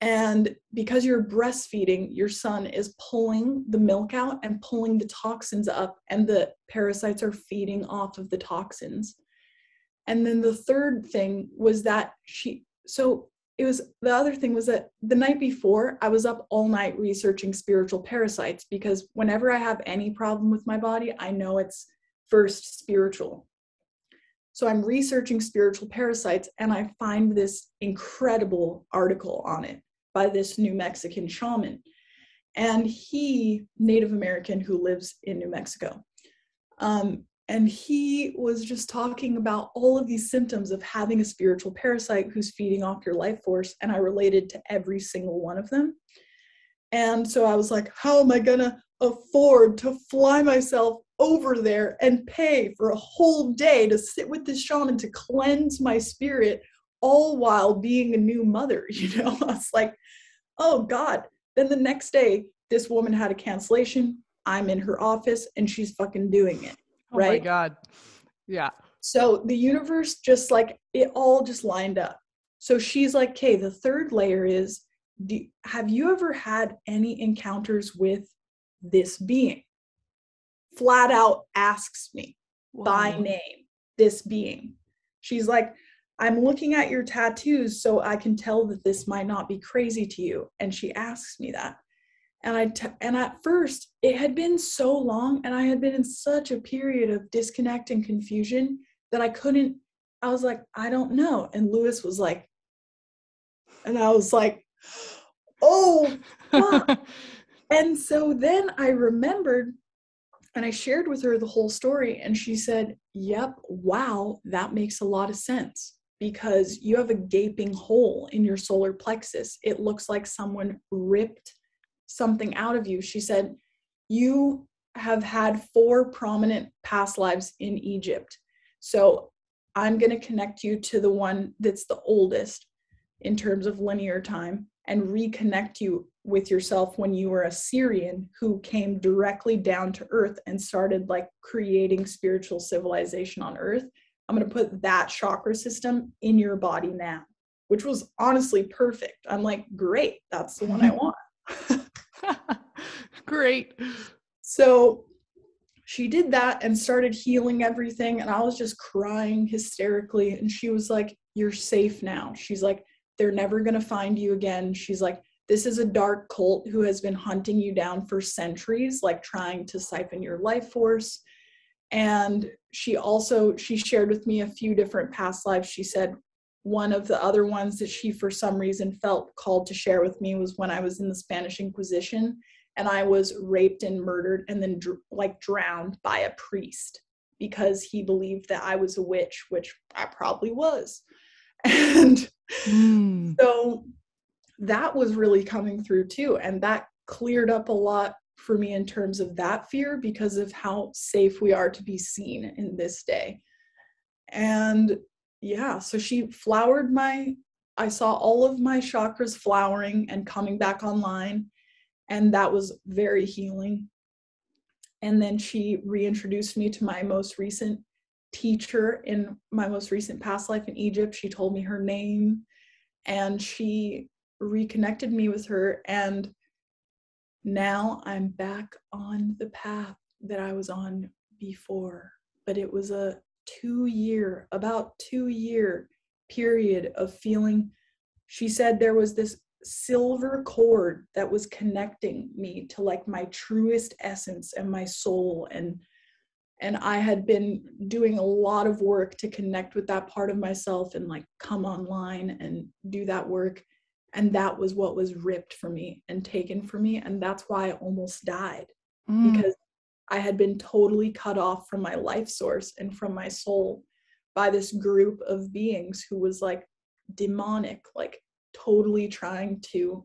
And because you're breastfeeding, your son is pulling the milk out and pulling the toxins up, and the parasites are feeding off of the toxins. And then the third thing was that she, so it was the other thing was that the night before I was up all night researching spiritual parasites because whenever I have any problem with my body, I know it's first spiritual. So I'm researching spiritual parasites and I find this incredible article on it by this New Mexican shaman. And he, Native American who lives in New Mexico. Um, and he was just talking about all of these symptoms of having a spiritual parasite who's feeding off your life force. And I related to every single one of them. And so I was like, how am I going to afford to fly myself over there and pay for a whole day to sit with this shaman to cleanse my spirit, all while being a new mother? You know, I was like, oh God. Then the next day, this woman had a cancellation. I'm in her office and she's fucking doing it Oh my God. Yeah. So the universe just like it all just lined up. So she's like, okay, the third layer is do, have you ever had any encounters with this being? Flat out asks me Whoa. by name, this being. She's like, I'm looking at your tattoos so I can tell that this might not be crazy to you. And she asks me that and I t- and at first it had been so long and I had been in such a period of disconnect and confusion that I couldn't I was like I don't know. And Lewis was like and I was like oh and so then I remembered and I shared with her the whole story and she said yep wow that makes a lot of sense because you have a gaping hole in your solar plexus. It looks like someone ripped something out of you. She said, You have had four prominent past lives in Egypt. So I'm going to connect you to the one that's the oldest in terms of linear time and reconnect you with yourself when you were a Sirian who came directly down to earth and started like creating spiritual civilization on earth. I'm going to put that chakra system in your body now, which was honestly perfect. I'm like, great, that's the one I want. Great. So she did that and started healing everything. And I was just crying hysterically. And she was like, You're safe now. She's like, They're never going to find you again. She's like, This is a dark cult who has been hunting you down for centuries, like trying to siphon your life force. And she also she shared with me a few different past lives. She said one of the other ones that she for some reason felt called to share with me was when I was in the Spanish Inquisition and I was raped and murdered and then dr- like drowned by a priest because he believed that I was a witch, which I probably was. And mm. so that was really coming through too. And that cleared up a lot for me in terms of that fear because of how safe we are to be seen in this day. And yeah, so she flowered my, I saw all of my chakras flowering and coming back online. And that was very healing. And then she reintroduced me to my most recent teacher in my most recent past life in Egypt. She told me her name and she reconnected me with her. And now I'm back on the path that I was on before. But it was a two year, about two year period of feeling. She said there was this silver cord that was connecting me to like my truest essence and my soul. And and I had been doing a lot of work to connect with that part of myself and like come online and do that work. And that was what was ripped from me and taken from me. And that's why I almost died. Mm. because I had been totally cut off from my life source and from my soul by this group of beings who was like demonic, like totally trying to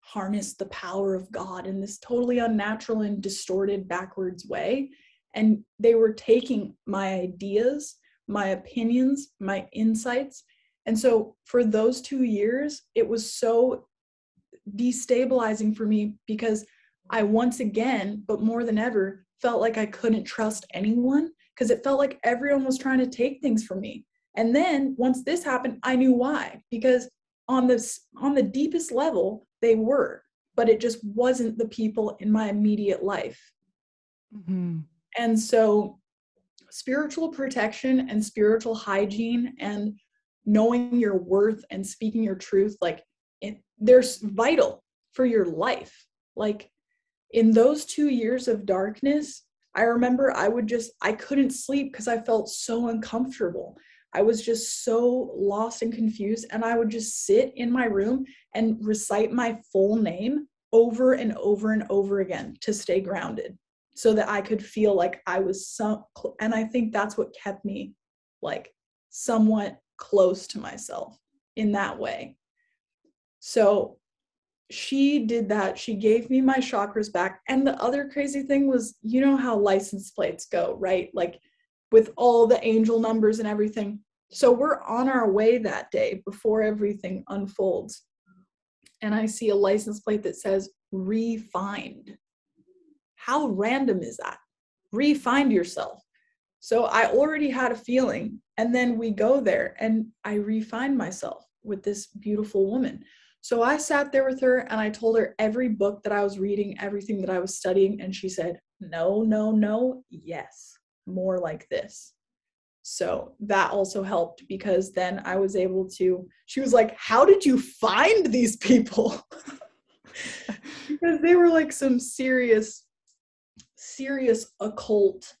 harness the power of God in this totally unnatural and distorted backwards way. And they were taking my ideas, my opinions, my insights. And so for those two years, it was so destabilizing for me because I once again, but more than ever, felt like I couldn't trust anyone because it felt like everyone was trying to take things from me. And then once this happened, I knew why because on this on the deepest level they were, but it just wasn't the people in my immediate life. Mm-hmm. And so spiritual protection and spiritual hygiene and knowing your worth and speaking your truth like it, they're vital for your life like in those two years of darkness, I remember I would just, I couldn't sleep because I felt so uncomfortable. I was just so lost and confused. And I would just sit in my room and recite my full name over and over and over again to stay grounded so that I could feel like I was some, and I think that's what kept me like somewhat close to myself in that way. So she did that. She gave me my chakras back. And the other crazy thing was, you know how license plates go, right? Like with all the angel numbers and everything. So we're on our way that day before everything unfolds. And I see a license plate that says refined. How random is that? Refind yourself. So I already had a feeling. And then we go there and I refine myself with this beautiful woman. So I sat there with her and I told her every book that I was reading, everything that I was studying, and she said, No, no, no, yes, more like this. So that also helped because then I was able to, she was like, How did you find these people? because they were like some serious, serious occult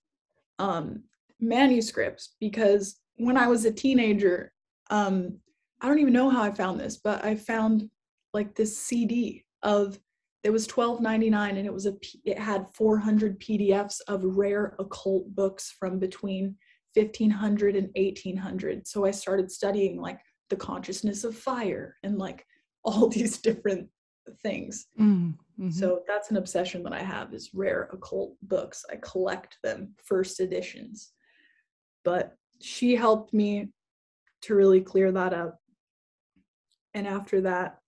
um, manuscripts. Because when I was a teenager, um, I don't even know how I found this, but I found like this CD of it was 12.99 and it was a it had 400 PDFs of rare occult books from between 1500 and 1800 so I started studying like the consciousness of fire and like all these different things. Mm-hmm. so that's an obsession that I have is rare occult books. I collect them first editions. But she helped me to really clear that up. And after that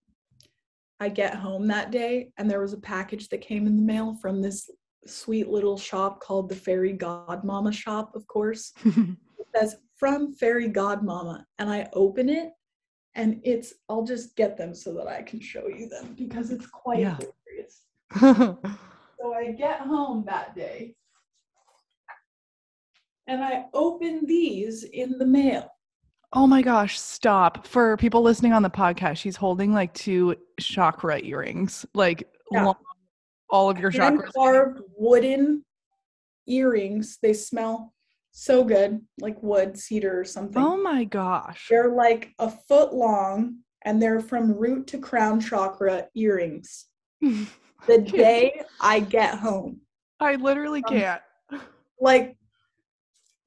I get home that day and there was a package that came in the mail from this sweet little shop called the Fairy Godmama shop, of course. it says from Fairy Godmama. And I open it and it's, I'll just get them so that I can show you them because it's quite yeah. hilarious. so I get home that day and I open these in the mail. Oh my gosh, stop. For people listening on the podcast, she's holding like two chakra earrings, like yeah. long, all of your chakras. carved wooden earrings. They smell so good, like wood, cedar, or something. Oh my gosh. They're like a foot long and they're from root to crown chakra earrings. the day I get home. I literally um, can't. Like,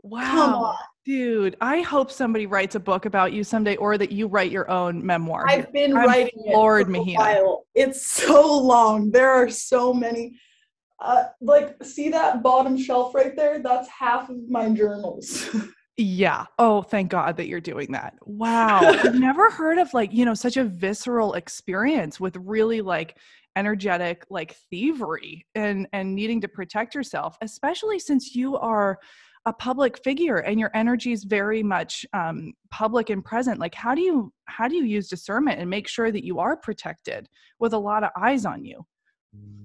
wow. Dude, I hope somebody writes a book about you someday or that you write your own memoir. I've been I'm writing Lord it for a while. It's so long. There are so many. uh, like see that bottom shelf right there? That's half of my journals. Yeah. Oh, thank God that you're doing that. Wow. I've never heard of like, you know, such a visceral experience with really like energetic like thievery and and needing to protect yourself, especially since you are a public figure and your energy is very much um, public and present like how do you how do you use discernment and make sure that you are protected with a lot of eyes on you?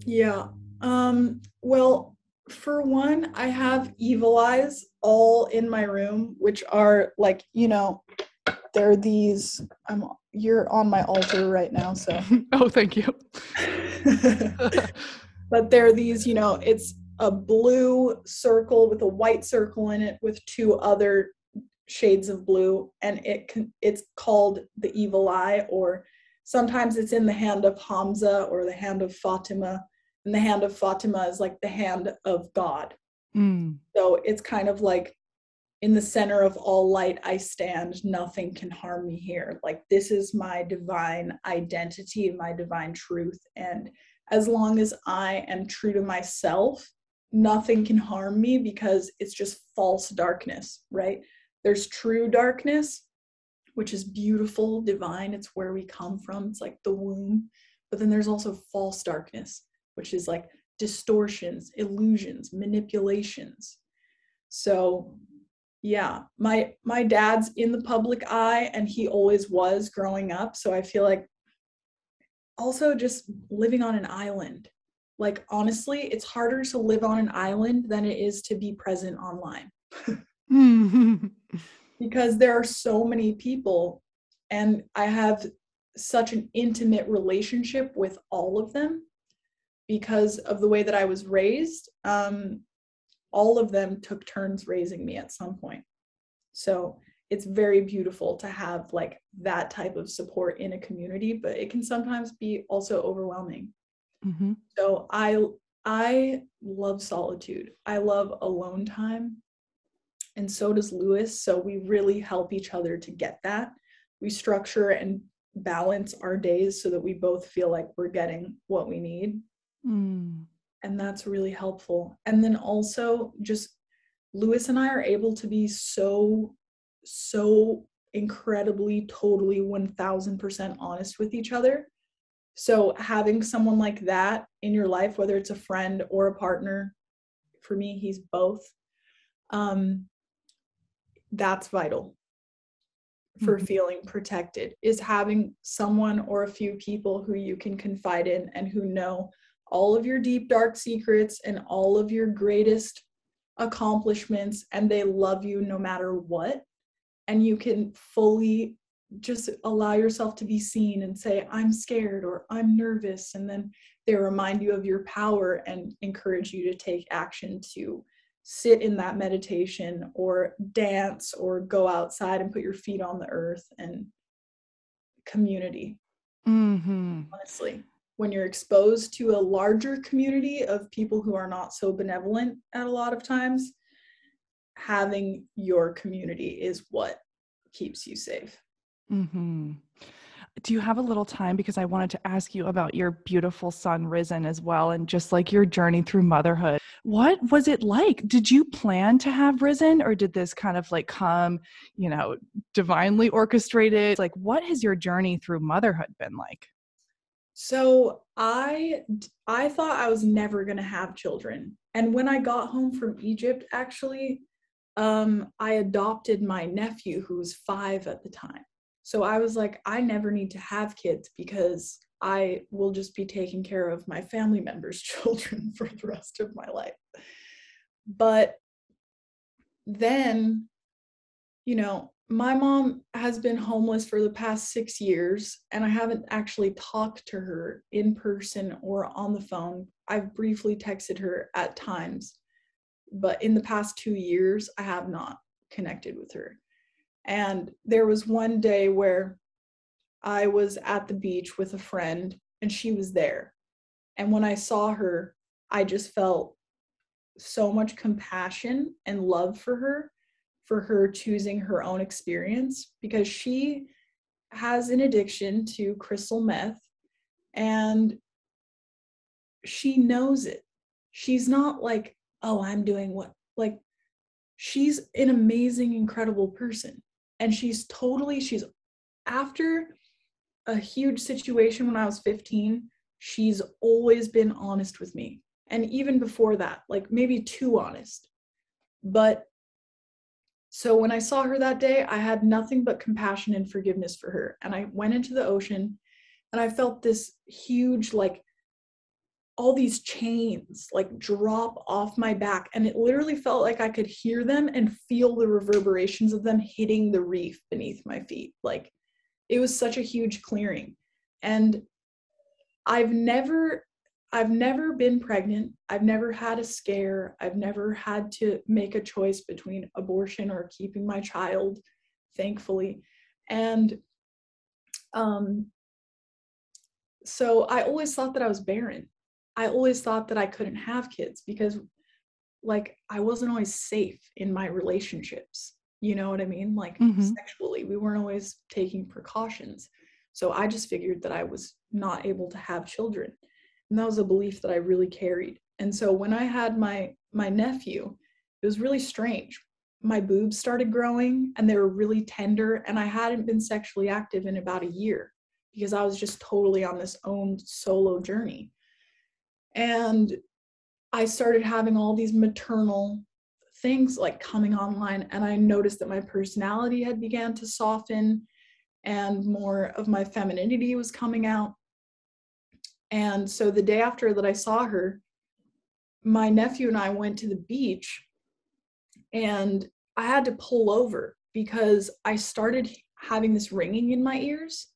Yeah um well for one, I have evil eyes all in my room, which are like, you know, they're these I'm you're on my altar right now, so. Oh, thank you. but they're these, you know, it's a blue circle with a white circle in it with two other shades of blue and it can it's called the evil eye or sometimes it's in the hand of Hamsa or the hand of Fatima and the hand of Fatima is like the hand of God. Mm. So it's kind of like in the center of all light I stand, nothing can harm me here. Like this is my divine identity, my divine truth. And as long as I am true to myself, nothing can harm me because it's just false darkness, right? There's true darkness, which is beautiful, divine. It's where we come from. It's like the womb. But then there's also false darkness, which is like distortions, illusions, manipulations. So yeah, my my dad's in the public eye and he always was growing up, so I feel like also just living on an island. Like honestly, it's harder to live on an island than it is to be present online. because there are so many people and I have such an intimate relationship with all of them because of the way that I was raised, um, all of them took turns raising me at some point. So it's very beautiful to have like that type of support in a community, but it can sometimes be also overwhelming. Mm-hmm. So I I love solitude. I love alone time. And so does Lewis. So we really help each other to get that. We structure and balance our days so that we both feel like we're getting what we need. Mm. And that's really helpful. And then also, just Lewis and I are able to be so, so incredibly, totally 1000% honest with each other. So, having someone like that in your life, whether it's a friend or a partner, for me, he's both, um, that's vital for mm-hmm. feeling protected is having someone or a few people who you can confide in and who know all of your deep, dark secrets and all of your greatest accomplishments, and they love you no matter what. And you can fully just allow yourself to be seen and say, I'm scared or I'm nervous. And then they remind you of your power and encourage you to take action to sit in that meditation or dance or go outside and put your feet on the earth and community. Mm-hmm. Honestly when you're exposed to a larger community of people who are not so benevolent at a lot of times, having your community is what keeps you safe. Mm-hmm. Do you have a little time? Because I wanted to ask you about your beautiful son, Risen, as well, and just like your journey through motherhood. What was it like? Did you plan to have Risen, or did this kind of like come, you know, divinely orchestrated? Like, what has your journey through motherhood been like? So I I thought I was never going to have children. And when I got home from Egypt actually um I adopted my nephew who was 5 at the time. So I was like I never need to have kids because I will just be taking care of my family members' children for the rest of my life. But then you know, my mom has been homeless for the past six years, and I haven't actually talked to her in person or on the phone. I've briefly texted her at times, but in the past two years, I have not connected with her. And there was one day where I was at the beach with a friend, and she was there. And when I saw her, I just felt so much compassion and love for her for her choosing her own experience because she has an addiction to crystal meth and she knows it. she's not like, oh, I'm doing what? Like, she's an amazing, incredible person. And she's totally, she's after a huge situation when I was 15, she's always been honest with me. And even before that, like maybe too honest. But so when I saw her that day, I had nothing but compassion and forgiveness for her. And I went into the ocean and I felt this huge, like, all these chains like drop off my back. And it literally felt like I could hear them and feel the reverberations of them hitting the reef beneath my feet. Like, it was such a huge clearing. And I've never I've never been pregnant. I've never had a scare. I've never had to make a choice between abortion or keeping my child, thankfully. And um, so I always thought that I was barren. I always thought that I couldn't have kids because, like, I wasn't always safe in my relationships. You know what I mean? Like, mm-hmm. sexually, we weren't always taking precautions. So I just figured that I was not able to have children and that was a belief that i really carried and so when i had my my nephew it was really strange my boobs started growing and they were really tender and i hadn't been sexually active in about a year because i was just totally on this own solo journey and i started having all these maternal things like coming online and i noticed that my personality had began to soften and more of my femininity was coming out and so the day after that I saw her, my nephew and I went to the beach and I had to pull over because I started having this ringing in my ears.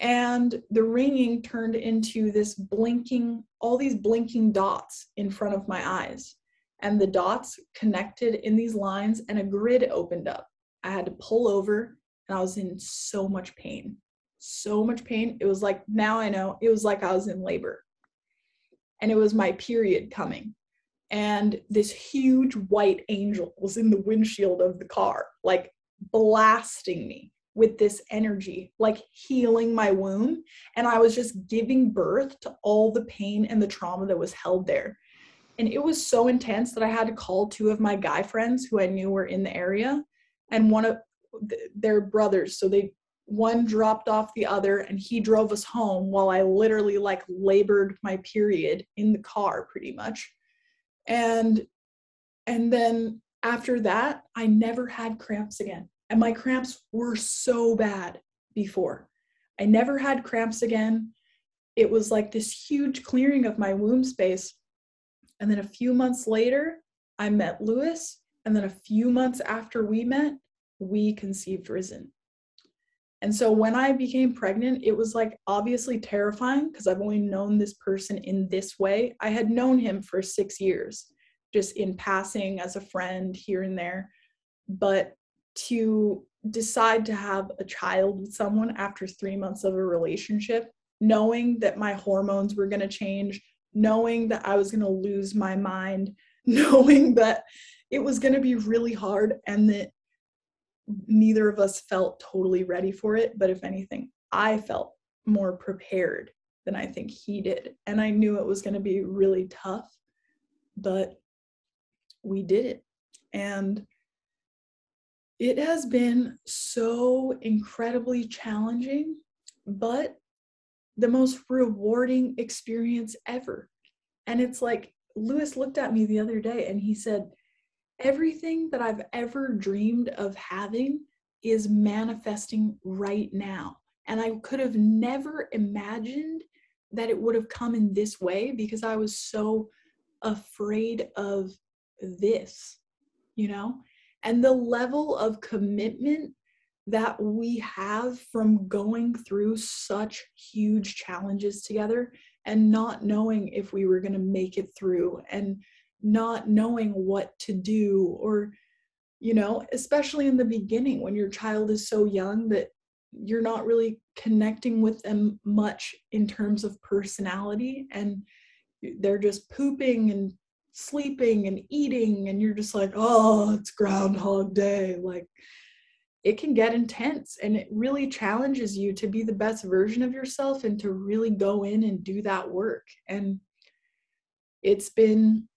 And the ringing turned into this blinking, all these blinking dots in front of my eyes. And the dots connected in these lines, and a grid opened up. I had to pull over, and I was in so much pain so much pain. It was like, now I know, it was like I was in labor. And it was my period coming. And this huge white angel was in the windshield of the car, like blasting me with this energy, like healing my womb. And I was just giving birth to all the pain and the trauma that was held there. And it was so intense that I had to call two of my guy friends who I knew were in the area and one of their brothers. So they one dropped off the other and he drove us home while I literally like labored my period in the car pretty much. And and then after that, I never had cramps again. And my cramps were so bad before. I never had cramps again. It was like this huge clearing of my womb space. And then a few months later, I met Lewis. And then a few months after we met, we conceived Risen. And so when I became pregnant, it was like obviously terrifying because I've only known this person in this way. I had known him for six years, just in passing as a friend here and there. But to decide to have a child with someone after three months of a relationship, knowing that my hormones were going to change, knowing that I was going to lose my mind, knowing that it was going to be really hard and that neither of us felt totally ready for it, but if anything, I felt more prepared than I think he did. And I knew it was going to be really tough, but we did it. And it has been so incredibly challenging, but the most rewarding experience ever. And it's like Lewis looked at me the other day and he said, everything that I've ever dreamed of having is manifesting right now. And I could have never imagined that it would have come in this way because I was so afraid of this, you know? And the level of commitment that we have from going through such huge challenges together and not knowing if we were going to make it through and not knowing what to do or you know especially in the beginning when your child is so young that you're not really connecting with them much in terms of personality and they're just pooping and sleeping and eating and you're just like oh it's groundhog day. Like it can get intense and it really challenges you to be the best version of yourself and to really go in and do that work. And it's been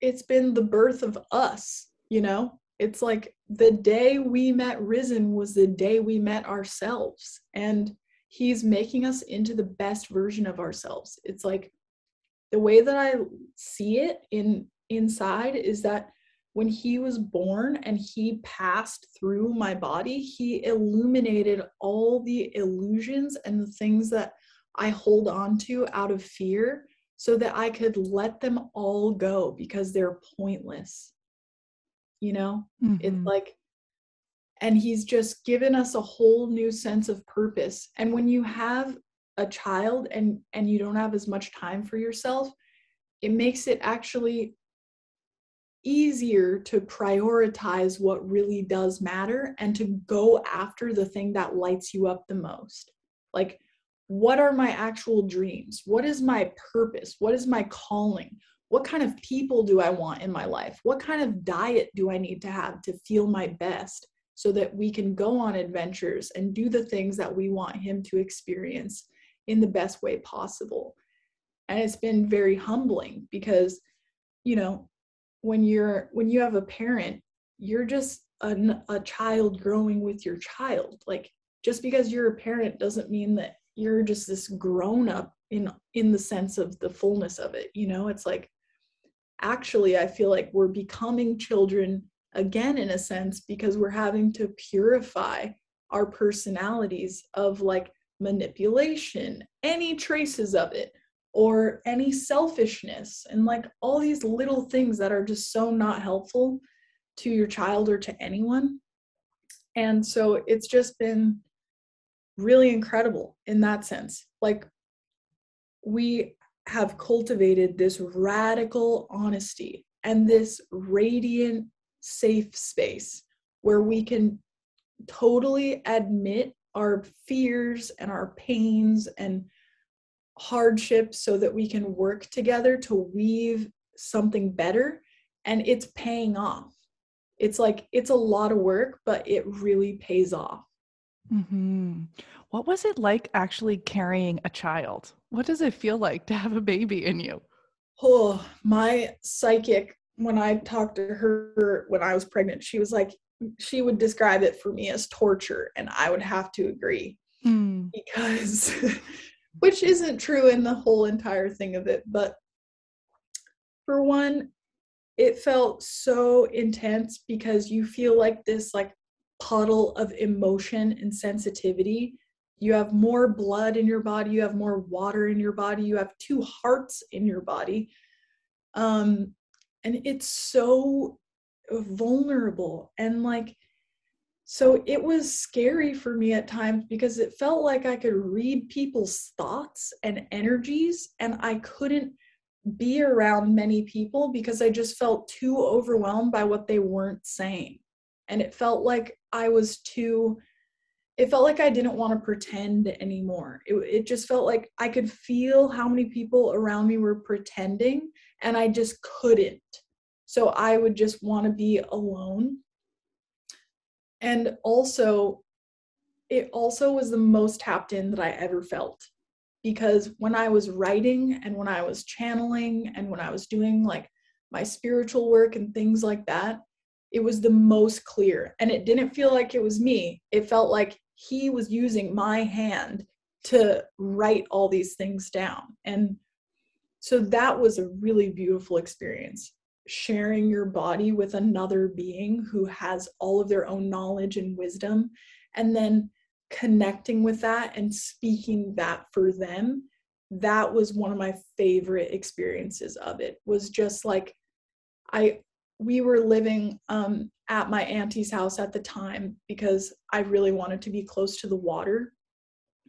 it's been the birth of us you know? It's like the day we met risen was the day we met ourselves and he's making us into the best version of ourselves. It's like the way that i see it in inside is that when he was born and he passed through my body he illuminated all the illusions and the things that i hold on to out of fear so that i could let them all go because they're pointless you know mm-hmm. it's like and he's just given us a whole new sense of purpose and when you have a child and and you don't have as much time for yourself it makes it actually easier to prioritize what really does matter and to go after the thing that lights you up the most. Like what are my actual dreams? What is my purpose? What is my calling? What kind of people do I want in my life? What kind of diet do I need to have to feel my best so that we can go on adventures and do the things that we want him to experience in the best way possible? And it's been very humbling because, you know, when you're when you have a parent, you're just a, a child growing with your child. Like just because you're a parent doesn't mean that you're just this grown up in in the sense of the fullness of it you know it's like actually i feel like we're becoming children again in a sense because we're having to purify our personalities of like manipulation any traces of it or any selfishness and like all these little things that are just so not helpful to your child or to anyone. And so it's just been really incredible in that sense. Like we have cultivated this radical honesty and this radiant safe space where we can totally admit our fears and our pains and hardships so that we can work together to weave something better and it's paying off it's like it's a lot of work but it really pays off mm-hmm. What was it like actually carrying a child? What does it feel like to have a baby in you? Oh, my psychic, when I talked to her when I was pregnant, she was like, she would describe it for me as torture, and I would have to agree mm. because, which isn't true in the whole entire thing of it. But for one, it felt so intense because you feel like this like puddle of emotion and sensitivity you have more blood in your body you have more water in your body you have two hearts in your body um and it's so vulnerable and like so it was scary for me at times because it felt like I could read people's thoughts and energies and I couldn't be around many people because I just felt too overwhelmed by what they weren't saying. And it felt like I was too it felt like I didn't want to pretend anymore. It, it just felt like I could feel how many people around me were pretending and I just couldn't. So I would just want to be alone. And also, it also was the most tapped in that I ever felt because when I was writing and when I was channeling and when I was doing like my spiritual work and things like that, it was the most clear and it didn't feel like it was me. It felt like he was using my hand to write all these things down. And so that was a really beautiful experience sharing your body with another being who has all of their own knowledge and wisdom and then connecting with that and speaking that for them that was one of my favorite experiences of it was just like i we were living um, at my auntie's house at the time because I really wanted to be close to the water.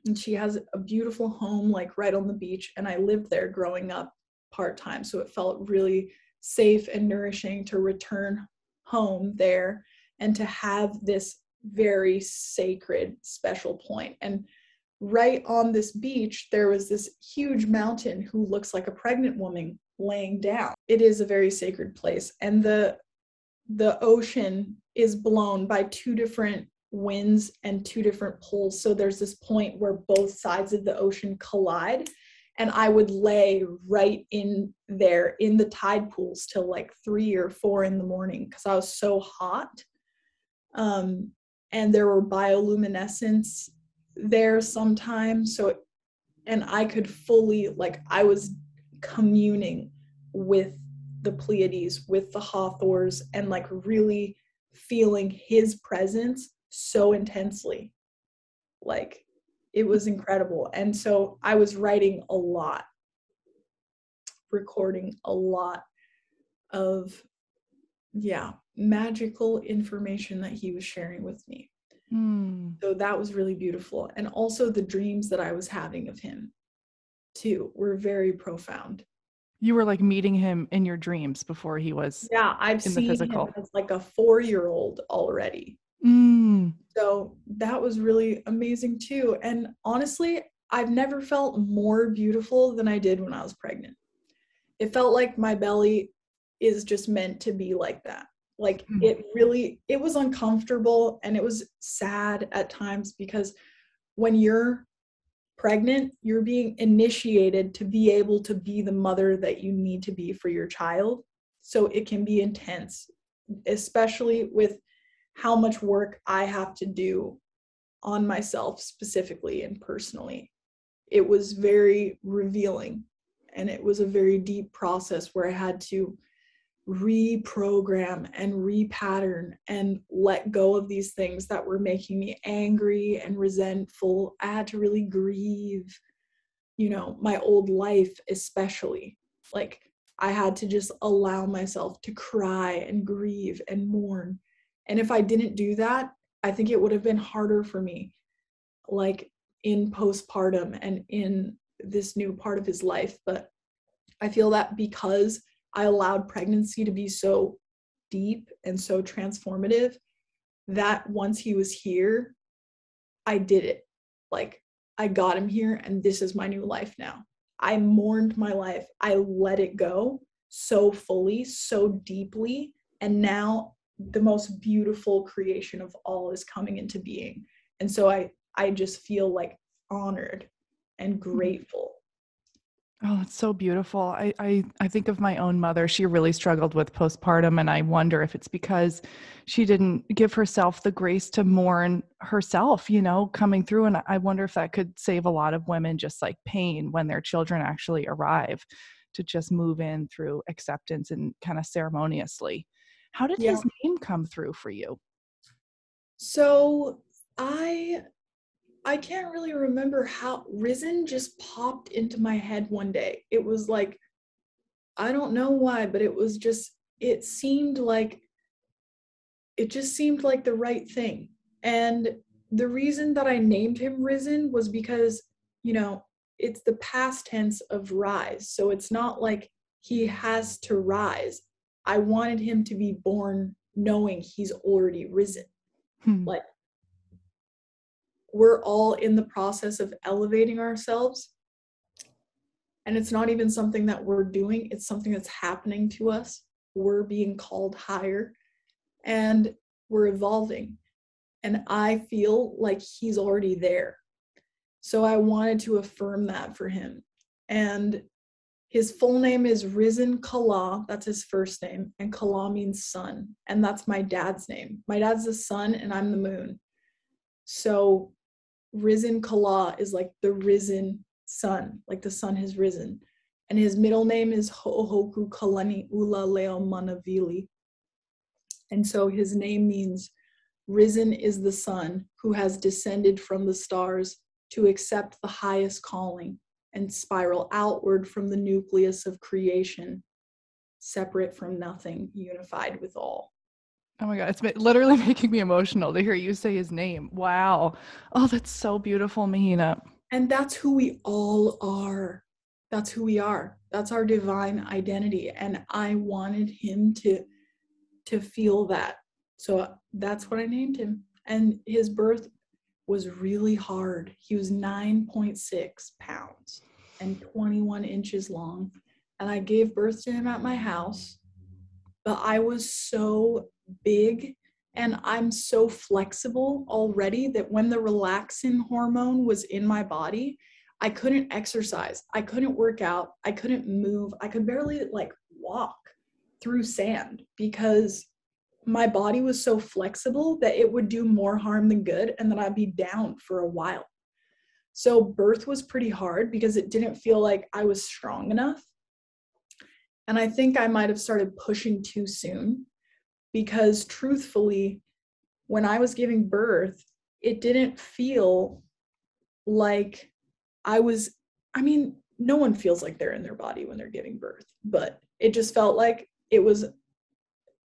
And she has a beautiful home, like right on the beach. And I lived there growing up part time. So it felt really safe and nourishing to return home there and to have this very sacred, special point. And right on this beach, there was this huge mountain who looks like a pregnant woman laying down. It is a very sacred place. And the the ocean is blown by two different winds and two different poles. So there's this point where both sides of the ocean collide. And I would lay right in there in the tide pools till like three or four in the morning because I was so hot. Um, and there were bioluminescence there sometimes. So, and I could fully, like, I was communing with the Pleiades, with the Hathors, and like really feeling his presence so intensely. Like, it was incredible. And so I was writing a lot, recording a lot of, yeah, magical information that he was sharing with me. Mm. So that was really beautiful. And also the dreams that I was having of him too were very profound. You were like meeting him in your dreams before he was Yeah, I've in seen the physical. him as like a 4-year-old already. Mm. So that was really amazing too. And honestly, I've never felt more beautiful than I did when I was pregnant. It felt like my belly is just meant to be like that like mm-hmm. it really it was uncomfortable and it was sad at times because when you're pregnant you're being initiated to be able to be the mother that you need to be for your child so it can be intense especially with how much work i have to do on myself specifically and personally it was very revealing and it was a very deep process where i had to reprogram and repattern and let go of these things that were making me angry and resentful. I had to really grieve, you know, my old life, especially. Like, I had to just allow myself to cry and grieve and mourn. And if I didn't do that, I think it would have been harder for me, like in postpartum and in this new part of his life. But I feel that because I allowed pregnancy to be so deep and so transformative that once he was here, I did it. Like I got him here and this is my new life now. I mourned my life. I let it go so fully, so deeply. And now the most beautiful creation of all is coming into being. And so I I just feel like honored and mm-hmm. grateful Oh, it's so beautiful. I, I I think of my own mother. She really struggled with postpartum, and I wonder if it's because she didn't give herself the grace to mourn herself, you know, coming through. And I wonder if that could save a lot of women just like pain when their children actually arrive, to just move in through acceptance and kind of ceremoniously. How did yeah. his name come through for you? So I I can't really remember how Risen just popped into my head one day. It was like, I don't know why, but it was just, it seemed like, it just seemed like the right thing. And the reason that I named him Risen was because, you know, it's the past tense of rise. So it's not like he has to rise. I wanted him to be born knowing he's already risen. Hmm. Like we're all in the process of elevating ourselves. And it's not even something that we're doing, it's something that's happening to us. We're being called higher and we're evolving. And I feel like he's already there. So I wanted to affirm that for him. And his full name is Risen Kala. That's his first name. And Kala means sun. And that's my dad's name. My dad's the sun and I'm the moon. So risen Kala is like the risen sun, like the sun has risen. And his middle name is Ho'ohoku Kalani Ula Leo Manavili. And so his name means risen is the sun who has descended from the stars to accept the highest calling and spiral outward from the nucleus of creation, separate from nothing, unified with all. Oh my God, it's literally making me emotional to hear you say his name. Wow. Oh, that's so beautiful, Mahina. And that's who we all are. That's who we are. That's our divine identity. And I wanted him to to feel that. So uh, that's what I named him. And his birth was really hard. He was 9.6 pounds and 21 inches long. And I gave birth to him at my house. But I was so big and I'm so flexible already that when the relaxin hormone was in my body, I couldn't exercise. I couldn't work out. I couldn't move. I could barely like walk through sand because my body was so flexible that it would do more harm than good and that I'd be down for a while. So birth was pretty hard because it didn't feel like I was strong enough. And I think I might have started pushing too soon because truthfully, when I was giving birth, it didn't feel like I was, I mean, no one feels like they're in their body when they're giving birth, but it just felt like it was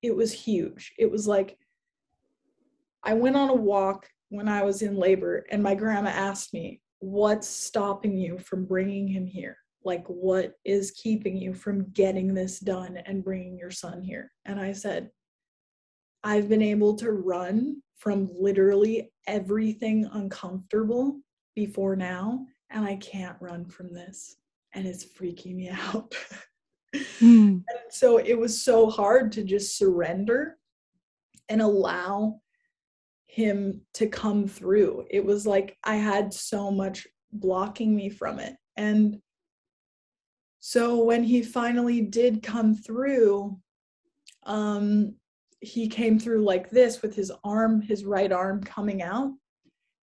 it was huge. It was like I went on a walk when I was in labor and my grandma asked me, "What's stopping you from bringing him here? Like what is keeping you from getting this done and bringing your son here?" And I said, "I've been able to run from literally everything uncomfortable before now and I can't run from this and it's freaking me out." Mm. And so it was so hard to just surrender and allow him to come through. It was like I had so much blocking me from it. And so when he finally did come through, um, he came through like this with his arm, his right arm coming out,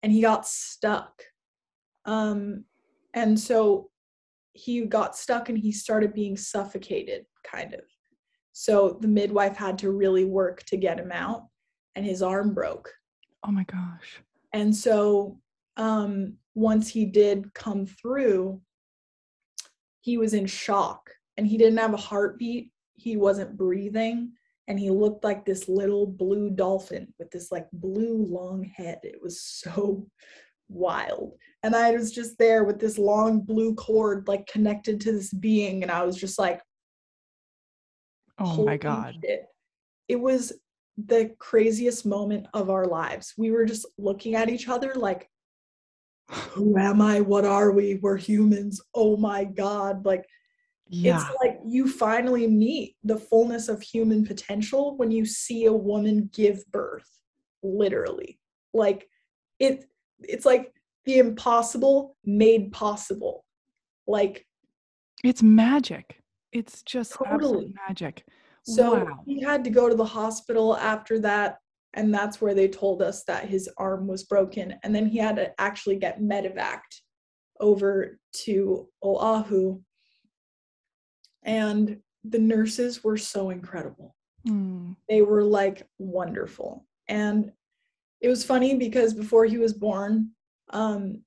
and he got stuck. Um, and so he got stuck and he started being suffocated, kind of. So the midwife had to really work to get him out, and his arm broke. Oh my gosh. And so um, once he did come through, he was in shock and he didn't have a heartbeat. He wasn't breathing. And he looked like this little blue dolphin with this like blue long head. It was so wild. And I was just there with this long blue cord like connected to this being. And I was just like, oh my God. Shit. It was the craziest moment of our lives. We were just looking at each other like, who am I? What are we? We're humans. Oh my God. Like, yeah. it's like you finally meet the fullness of human potential when you see a woman give birth, literally. Like, it it's like the impossible made possible. Like it's magic. It's just totally magic. So wow. he had to go to the hospital after that. And that's where they told us that his arm was broken. And then he had to actually get medevaced over to Oahu. And the nurses were so incredible. Mm. They were like wonderful. And it was funny because before he was born, um,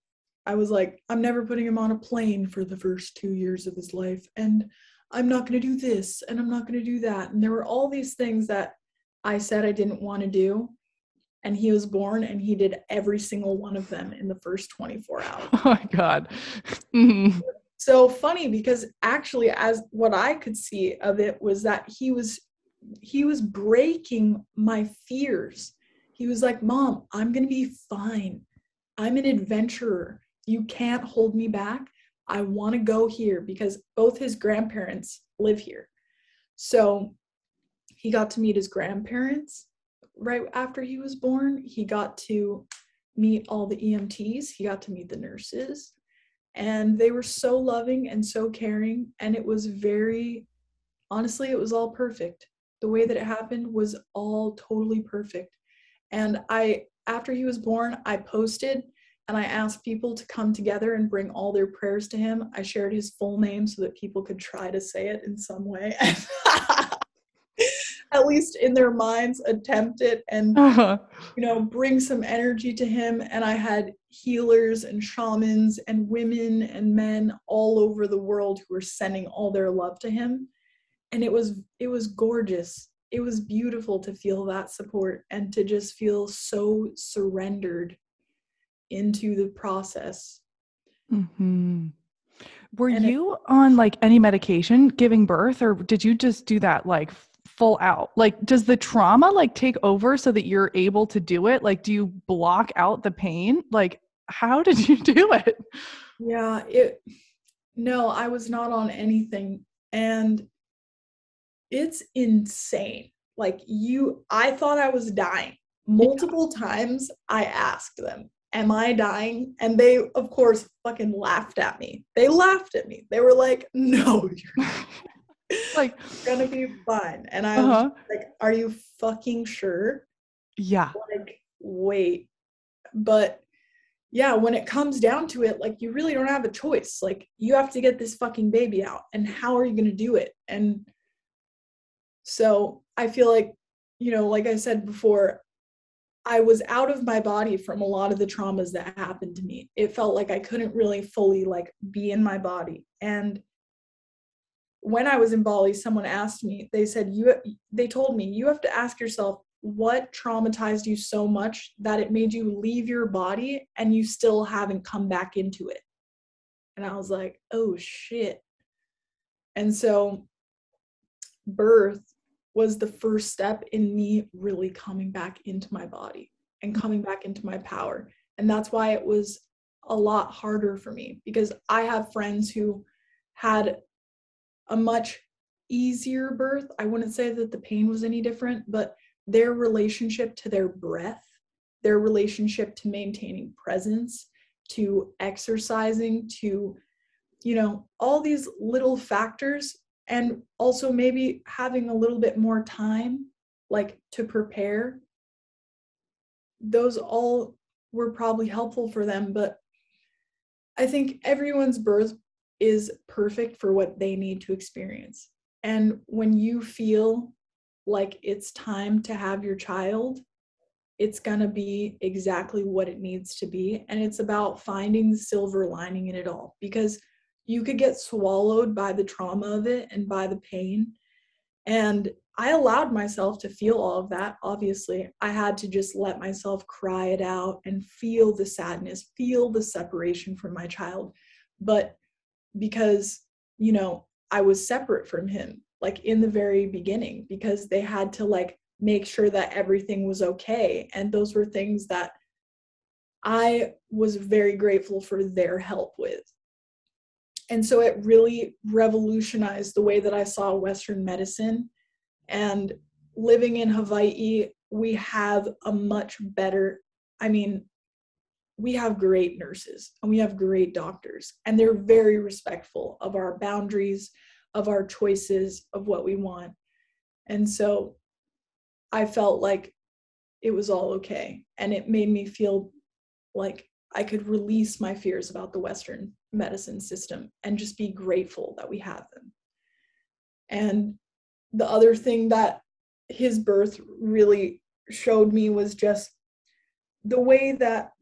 I was like, I'm never putting him on a plane for the first two years of his life. And I'm not going to do this and I'm not going to do that. And there were all these things that I said I didn't want to do. And he was born and he did every single one of them in the first 24 hours. Oh my God. Mm-hmm. So funny because actually, as what I could see of it was that he was he was breaking my fears he was like, Mom, I'm going to be fine. I'm an adventurer. You can't hold me back. I want to go here because both his grandparents live here. So he got to meet his grandparents right after he was born. He got to meet all the EMTs, he got to meet the nurses, and they were so loving and so caring. And it was very, honestly, it was all perfect. The way that it happened was all totally perfect. And I, after he was born, I posted and I asked people to come together and bring all their prayers to him. I shared his full name so that people could try to say it in some way. At least in their minds, attempt it and uh-huh. you know bring some energy to him. And I had healers and shamans and women and men all over the world who were sending all their love to him. And it was it was gorgeous it was beautiful to feel that support and to just feel so surrendered into the process. Mm-hmm. Were and you it, on like any medication giving birth, or did you just do that like full out? Like, does the trauma like take over so that you're able to do it? Like, do you block out the pain? Like, how did you do it? Yeah, it. No, I was not on anything, and it's insane. Like you, I thought I was dying. Multiple times I asked them, Am I dying? And they, of course, fucking laughed at me. They laughed at me. They were like, No, you're like gonna be fine. And I uh-huh. was like, Are you fucking sure? Yeah. Like, wait. But yeah, when it comes down to it, like you really don't have a choice. Like you have to get this fucking baby out. And how are you to do it? And so I feel like, you know, like I said before, I was out of my body from a lot of the traumas that happened to me. It felt like I couldn't really fully like be in my body. And when I was in Bali, someone asked me, they said, you, they told me, you have to ask yourself, what traumatized you so much that it made you leave your body and you still haven't come back into it? And I was like, oh shit. And so birth was the first step in me really coming back into my body and mm-hmm. coming back into my power. And that's why it was a lot harder for me because I have friends who had a much easier birth. I wouldn't say that the pain was any different, but their relationship to their breath, their relationship to maintaining presence, to exercising, to, you know, all these little factors, and also maybe having a little bit more time, like to prepare. Those all were probably helpful for them, but I think everyone's birth is perfect for what they need to experience. And when you feel like it's time to have your child, it's going to be exactly what it needs to be. And it's about finding the silver lining in it all because you could get swallowed by the trauma of it and by the pain. And I allowed myself to feel all of that. Obviously, I had to just let myself cry it out and feel the sadness, feel the separation from my child. But because, you know, I was separate from him, like in the very beginning because they had to like make sure that everything was okay and those were things that I was very grateful for their help with. And so it really revolutionized the way that I saw Western medicine. And living in Hawaii, we have a much better, I mean, we have great nurses and we have great doctors, and they're very respectful of our boundaries, of our choices of what we want. And so I felt like it was all okay. And it made me feel like I could release my fears about the Western medicine system and just be grateful that we have them. And the other thing that his birth really showed me was just the way that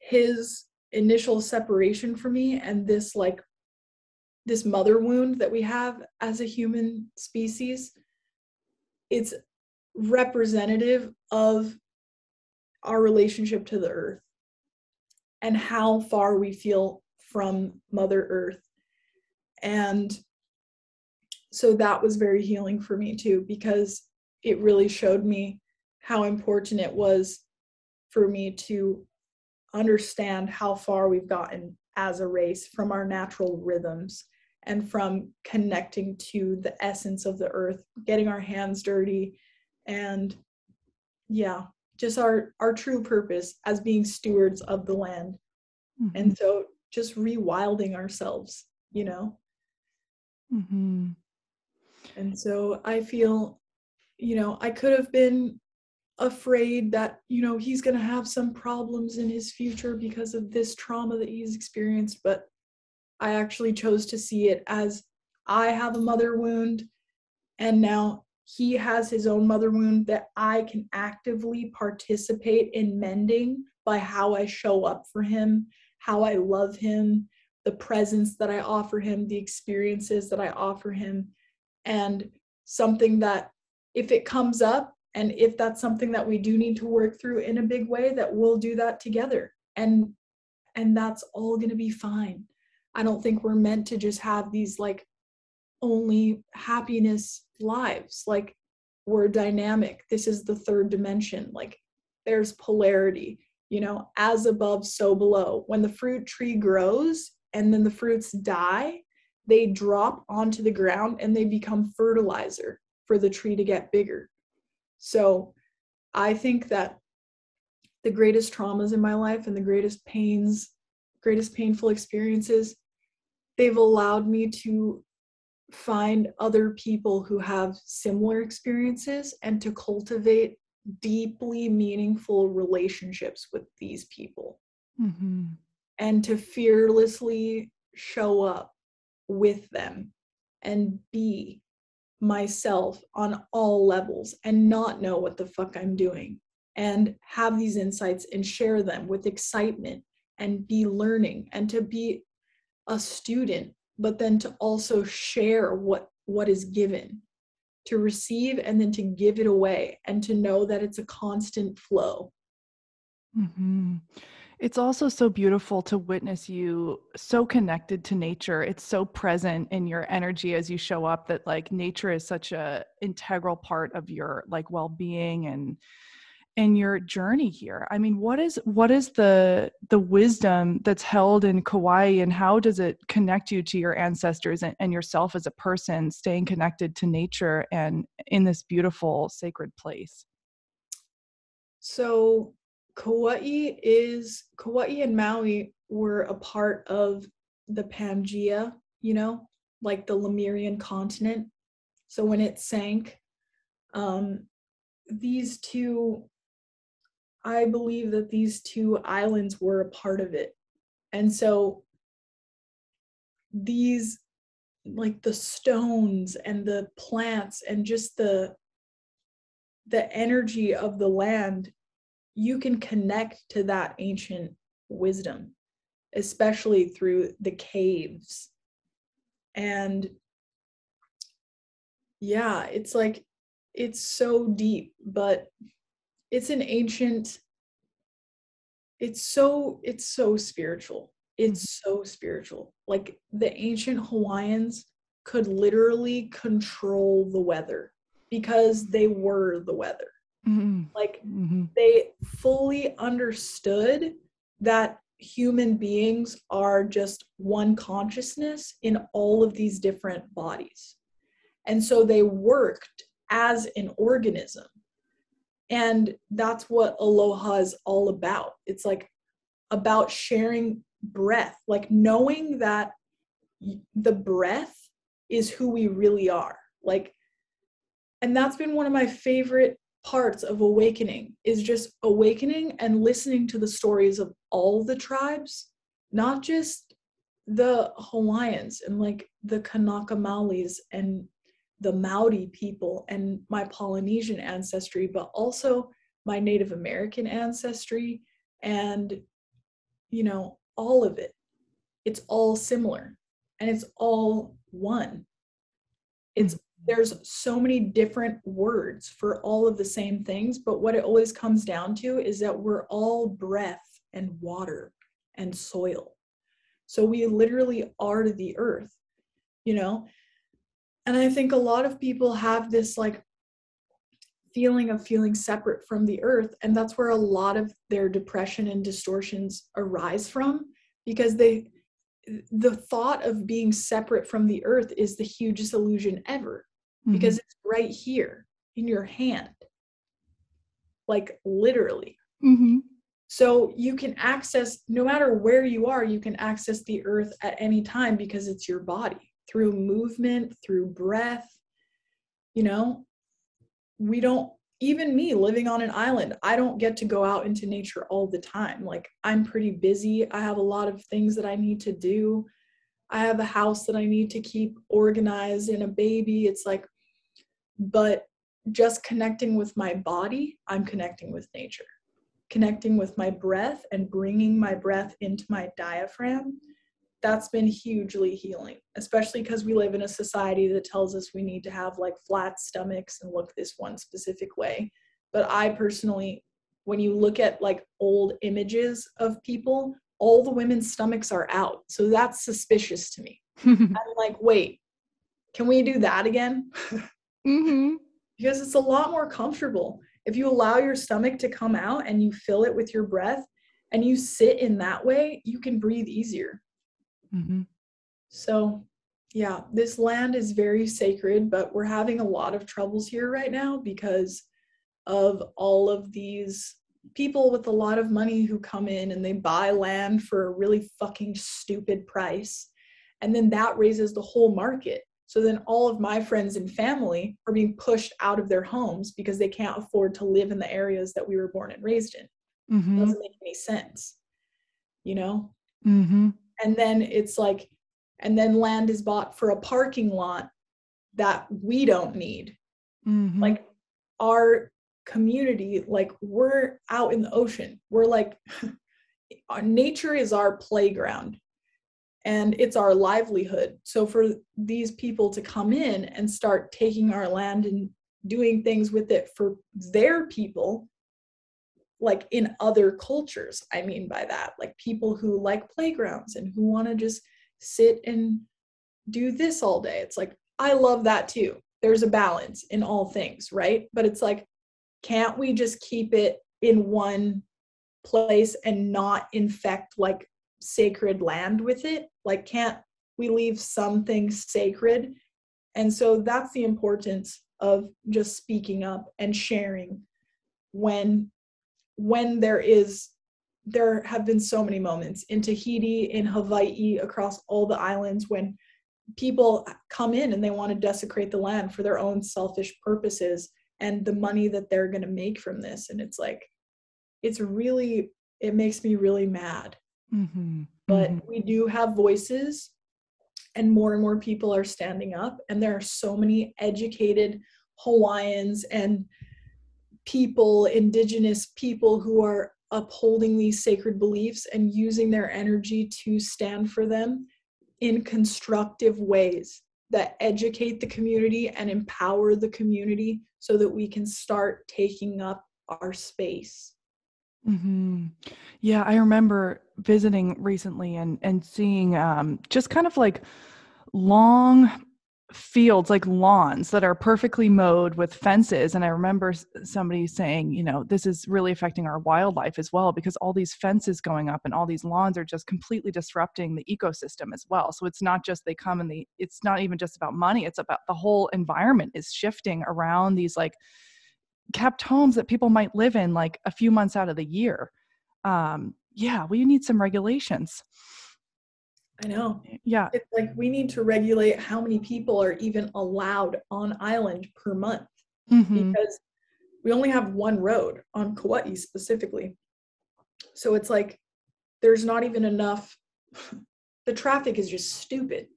his initial separation from me and this like this mother wound that we have as a human species it's representative of our relationship to the earth and how far we feel from mother earth. And so that was very healing for me too because it really showed me how important it was for me to understand how far we've gotten as a race from our natural rhythms and from connecting to the essence of the earth getting our hands dirty and yeah just our our true purpose as being stewards of the land mm-hmm. and so just rewilding ourselves you know mm-hmm. and so i feel you know i could have been afraid that you know he's going to have some problems in his future because of this trauma that he's experienced but I actually chose to see it as I have a mother wound, and now he has his own mother wound that I can actively participate in mending by how I show up for him, how I love him, the presence that I offer him, the experiences that I offer him, and something that if it comes up and if that's something that we do need to work through in a big way that we'll do that together. And and that's all going to be fine. I don't think we're meant to just have these like only happiness lives. Like we're dynamic. This is the third dimension. Like there's polarity, you know, as above, so below. When the fruit tree grows and then the fruits die, they drop onto the ground and they become fertilizer for the tree to get bigger. So I think that the greatest traumas in my life and the greatest pains, greatest painful experiences, they've allowed me to find other people who have similar experiences and to cultivate deeply meaningful relationships with these people mm-hmm. and to fearlessly show up with them and be myself on all levels and not know what the fuck I'm doing and have these insights and share them with excitement and be learning and to be a student but then to also share what what is given to receive and then to give it away and to know that it's a constant flow mm-hmm. it's also so beautiful to witness you so connected to nature it's so present in your energy as you show up that like nature is such a integral part of your like well-being and in your journey here? I mean what is what is the the wisdom that's held in kauai and how does it connect you to your ancestors and, and yourself as a person staying connected to nature and in this beautiful sacred place? So kauai is kauai and maui were a part of the pangea you know like the lemurian continent. So when it sank um these two I believe that these two islands were a part of it. And so these like the stones and the plants and just the the energy of the land you can connect to that ancient wisdom especially through the caves and yeah it's like it's so deep but it's an ancient it's so it's so spiritual it's mm-hmm. so spiritual like the ancient hawaiians could literally control the weather because they were the weather mm-hmm. like mm-hmm. they fully understood that human beings are just one consciousness in all of these different bodies and so they worked as an organism and that's what aloha is all about. It's like about sharing breath, like knowing that the breath is who we really are. Like, and that's been one of my favorite parts of awakening is just awakening and listening to the stories of all the tribes, not just the Hawaiians and like the Kanaka Maolis and the Maori people and my Polynesian ancestry, but also my Native American ancestry and, you know, all of it. It's all similar and it's all one. It's mm-hmm. there's so many different words for all of the same things, but what it always comes down to is that we're all breath and water and soil. So we literally are the earth, you know? And i think a lot of people have this like feeling of feeling separate from the earth and that's where a lot of their depression and distortions arise from because they the thought of being separate from the earth is the hugest illusion ever mm-hmm. because it's right here in your hand like literally mm-hmm. so you can access no matter where you are you can access the earth at any time because it's your body through movement, through breath. You know, we don't, even me living on an island, I don't get to go out into nature all the time. Like, I'm pretty busy. I have a lot of things that I need to do. I have a house that I need to keep organized and a baby. It's like, but just connecting with my body, I'm connecting with nature. Connecting with my breath and bringing my breath into my diaphragm that's been hugely healing, especially because we live in a society that tells us we need to have like flat stomachs and look this one specific way. But I personally, when you look at like old images of people, all the women's stomachs are out. So that's suspicious to me. I'm like, wait, can we do that again? mm-hmm. Because it's a lot more comfortable. If you allow your stomach to come out and you fill it with your breath and you sit in that way, you can breathe easier. Mm-hmm. So, yeah, this land is very sacred, but we're having a lot of troubles here right now because of all of these people with a lot of money who come in and they buy land for a really fucking stupid price and then that raises the whole market so then all of my friends and family are being pushed out of their homes because they can't afford to live in the areas that we were born and raised in mm-hmm. it doesn't make any sense you know mm-hmm. And then it's like and then land is bought for a parking lot that we don't need. Mm-hmm. like our community like we're out in the ocean. We're like our nature is our playground and it's our livelihood. So for these people to come in and start taking our land and doing things with it for their people like in other cultures i mean by that like people who like playgrounds and who want to just sit and do this all day. It's like i love that too. There's a balance in all things right? But it's like can't we just keep it in one place and not infect like sacred land with it? Like can't we leave some things sacred? And so that's the importance of just speaking up and sharing when when there is there have been so many moments in Tahiti, in Hawaii, across all the islands when people come in and they want to desecrate the land for their own selfish purposes and the money that they're going to make from this. And it's like, it's really, it makes me really mad. Mm-hmm. But mm-hmm. we do have voices, and more and more people are standing up. And there are so many educated Hawaiians and people, indigenous people who are upholding these sacred beliefs and using their energy to stand for them in constructive ways that educate the community and empower the community so that we can start taking up our space. Mm-hmm. Yeah, I remember visiting recently and and seeing um, just kind of like long fields like lawns that are perfectly mowed with fences. And i remember somebody saying you know this is really affecting our wildlife as well because all these fences going up and all these lawns are just completely disrupting the ecosystem as well. So it's not just they come and the it's not even just about money it's about the whole environment is shifting around these like kept homes that people might live in like a few months out of the year. Um yeah we need some regulations I know. Yeah. It's like we need to regulate how many people are even allowed on island per month mm-hmm. because we only have one road on Kauai specifically. So it's like there's not even enough. the traffic is just stupid.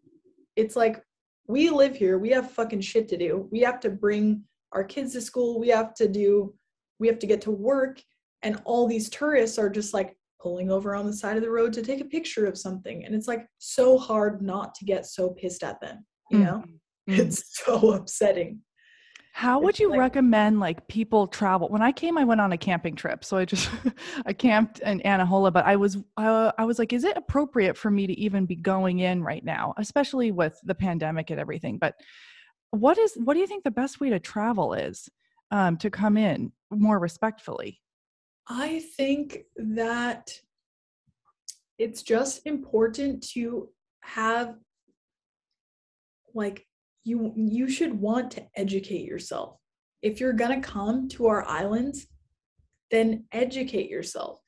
It's like we live here, we have fucking shit to do. We have to bring our kids to school, we have to do, we have to get to work. And all these tourists are just like, pulling over on the side of the road to take a picture of something and it's like so hard not to get so pissed at them you know mm-hmm. it's so upsetting how would you like, recommend like people travel? When I came, I went on a camping trip, so I just I camped in Anahola. But I was uh, I was like, is it appropriate for me to even be going in right now, especially with the pandemic and everything? But what is what do you think the best way to travel is um, to come in more respectfully? I think that it's just important to have like you you should want to educate yourself. If you're going to come to our islands, then educate yourself.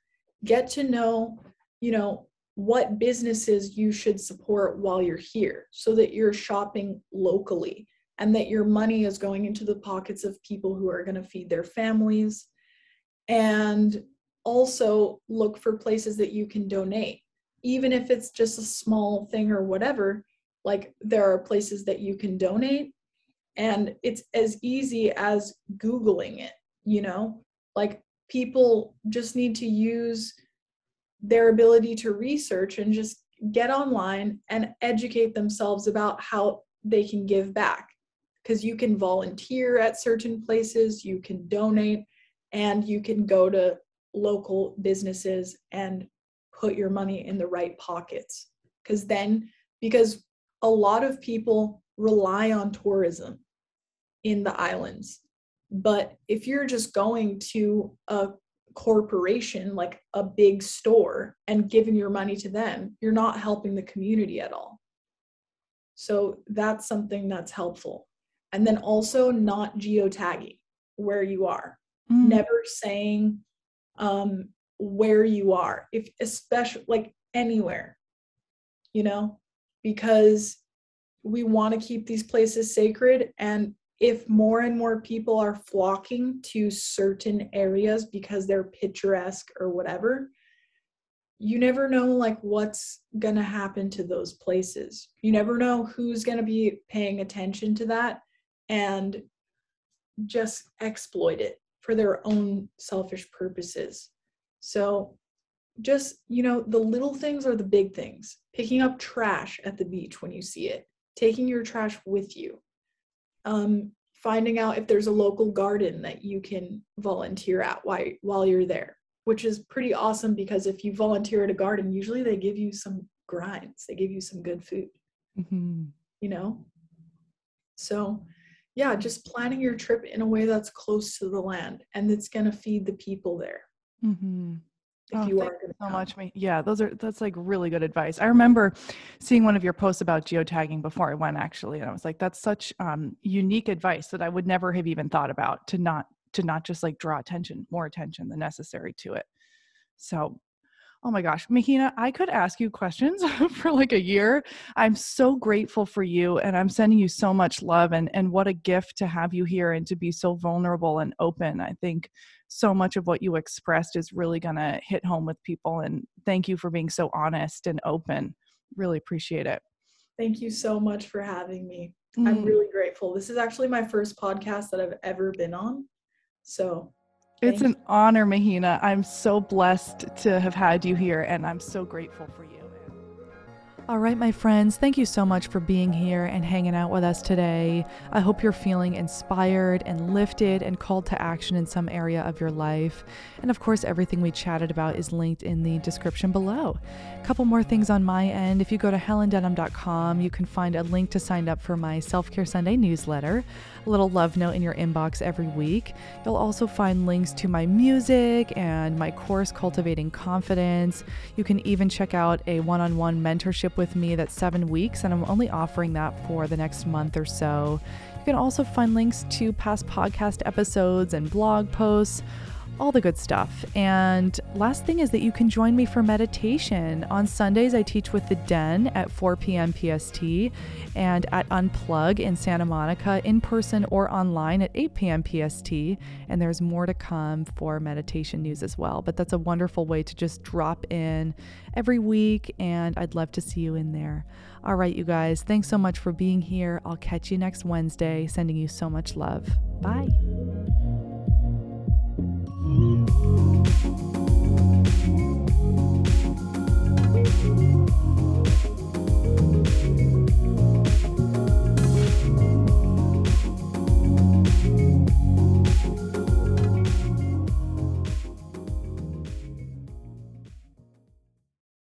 Get to know, you know, what businesses you should support while you're here so that you're shopping locally and that your money is going into the pockets of people who are going to feed their families and also look for places that you can donate. Even if it's just a small thing or whatever like there are places that you can donate and it's as easy as googling it you know? Like people just need to use their ability to research and just get online and educate themselves about how they can give back. Because you can volunteer at certain places you can donate and you can go to local businesses and put your money in the right pockets. Because then because a lot of people rely on tourism in the islands but if you're just going to a corporation like a big store and giving your money to them you're not helping the community at all. So that's something that's helpful. And then also not geotagging where you are mm. never saying um, where you are, if especially like anywhere, you know, because we want to keep these places sacred. And if more and more people are flocking to certain areas because they're picturesque or whatever, you never know like what's going to happen to those places. You never know who's going to be paying attention to that and just exploit it for their own selfish purposes. So just, you know, the little things are the big things. Picking up trash at the beach when you see it, taking your trash with you. Um, finding out if there's a local garden that you can volunteer at while, while you're there which is pretty awesome because if you volunteer at a garden, usually they give you some grinds, they give you some good food, mm-hmm. you know? So, yeah, just planning your trip in a way that's close to the land and it's going to feed the people there. Mm-hmm. If oh, you are so come. much. Yeah, those are that's like really good advice. I remember seeing one of your posts about geotagging before I went actually, and I was like, that's such um, unique advice that I would never have even thought about to not to not just like draw attention, more attention than necessary to it. So, oh my gosh, Mahina, I could ask you questions for like a year. I'm so grateful for you and I'm sending you so much love and and what a gift to have you here and to be so vulnerable and open. I think so much of what you expressed is really going to hit home with people and thank you for being so honest and open. Really appreciate it. Thank you so much for having me. Mm. I'm really grateful. This is actually my first podcast that I've ever been on. So it's an honor, Mahina. I'm so blessed to have had you here, and I'm so grateful for you. All right, my friends, thank you so much for being here and hanging out with us today. I hope you're feeling inspired and lifted and called to action in some area of your life. And of course, everything we chatted about is linked in the description below. A couple more things on my end. If you go to helendenham.com, you can find a link to sign up for my Self Care Sunday newsletter little love note in your inbox every week. You'll also find links to my music and my course, Cultivating Confidence. You can even check out a one on one mentorship with me that's seven weeks, and I'm only offering that for the next month or so. You can also find links to past podcast episodes and blog posts all the good stuff. And last thing is that you can join me for meditation. On Sundays, I teach with the Den at 4 p.m. PST and at Unplug in Santa Monica in person or online at 8 p.m. PST. And there's more to come for meditation news as well. But that's a wonderful way to just drop in every week, and I'd love to see you in there. All right, you guys, thanks so much for being here. I'll catch you next Wednesday. Sending you so much love. Bye. Música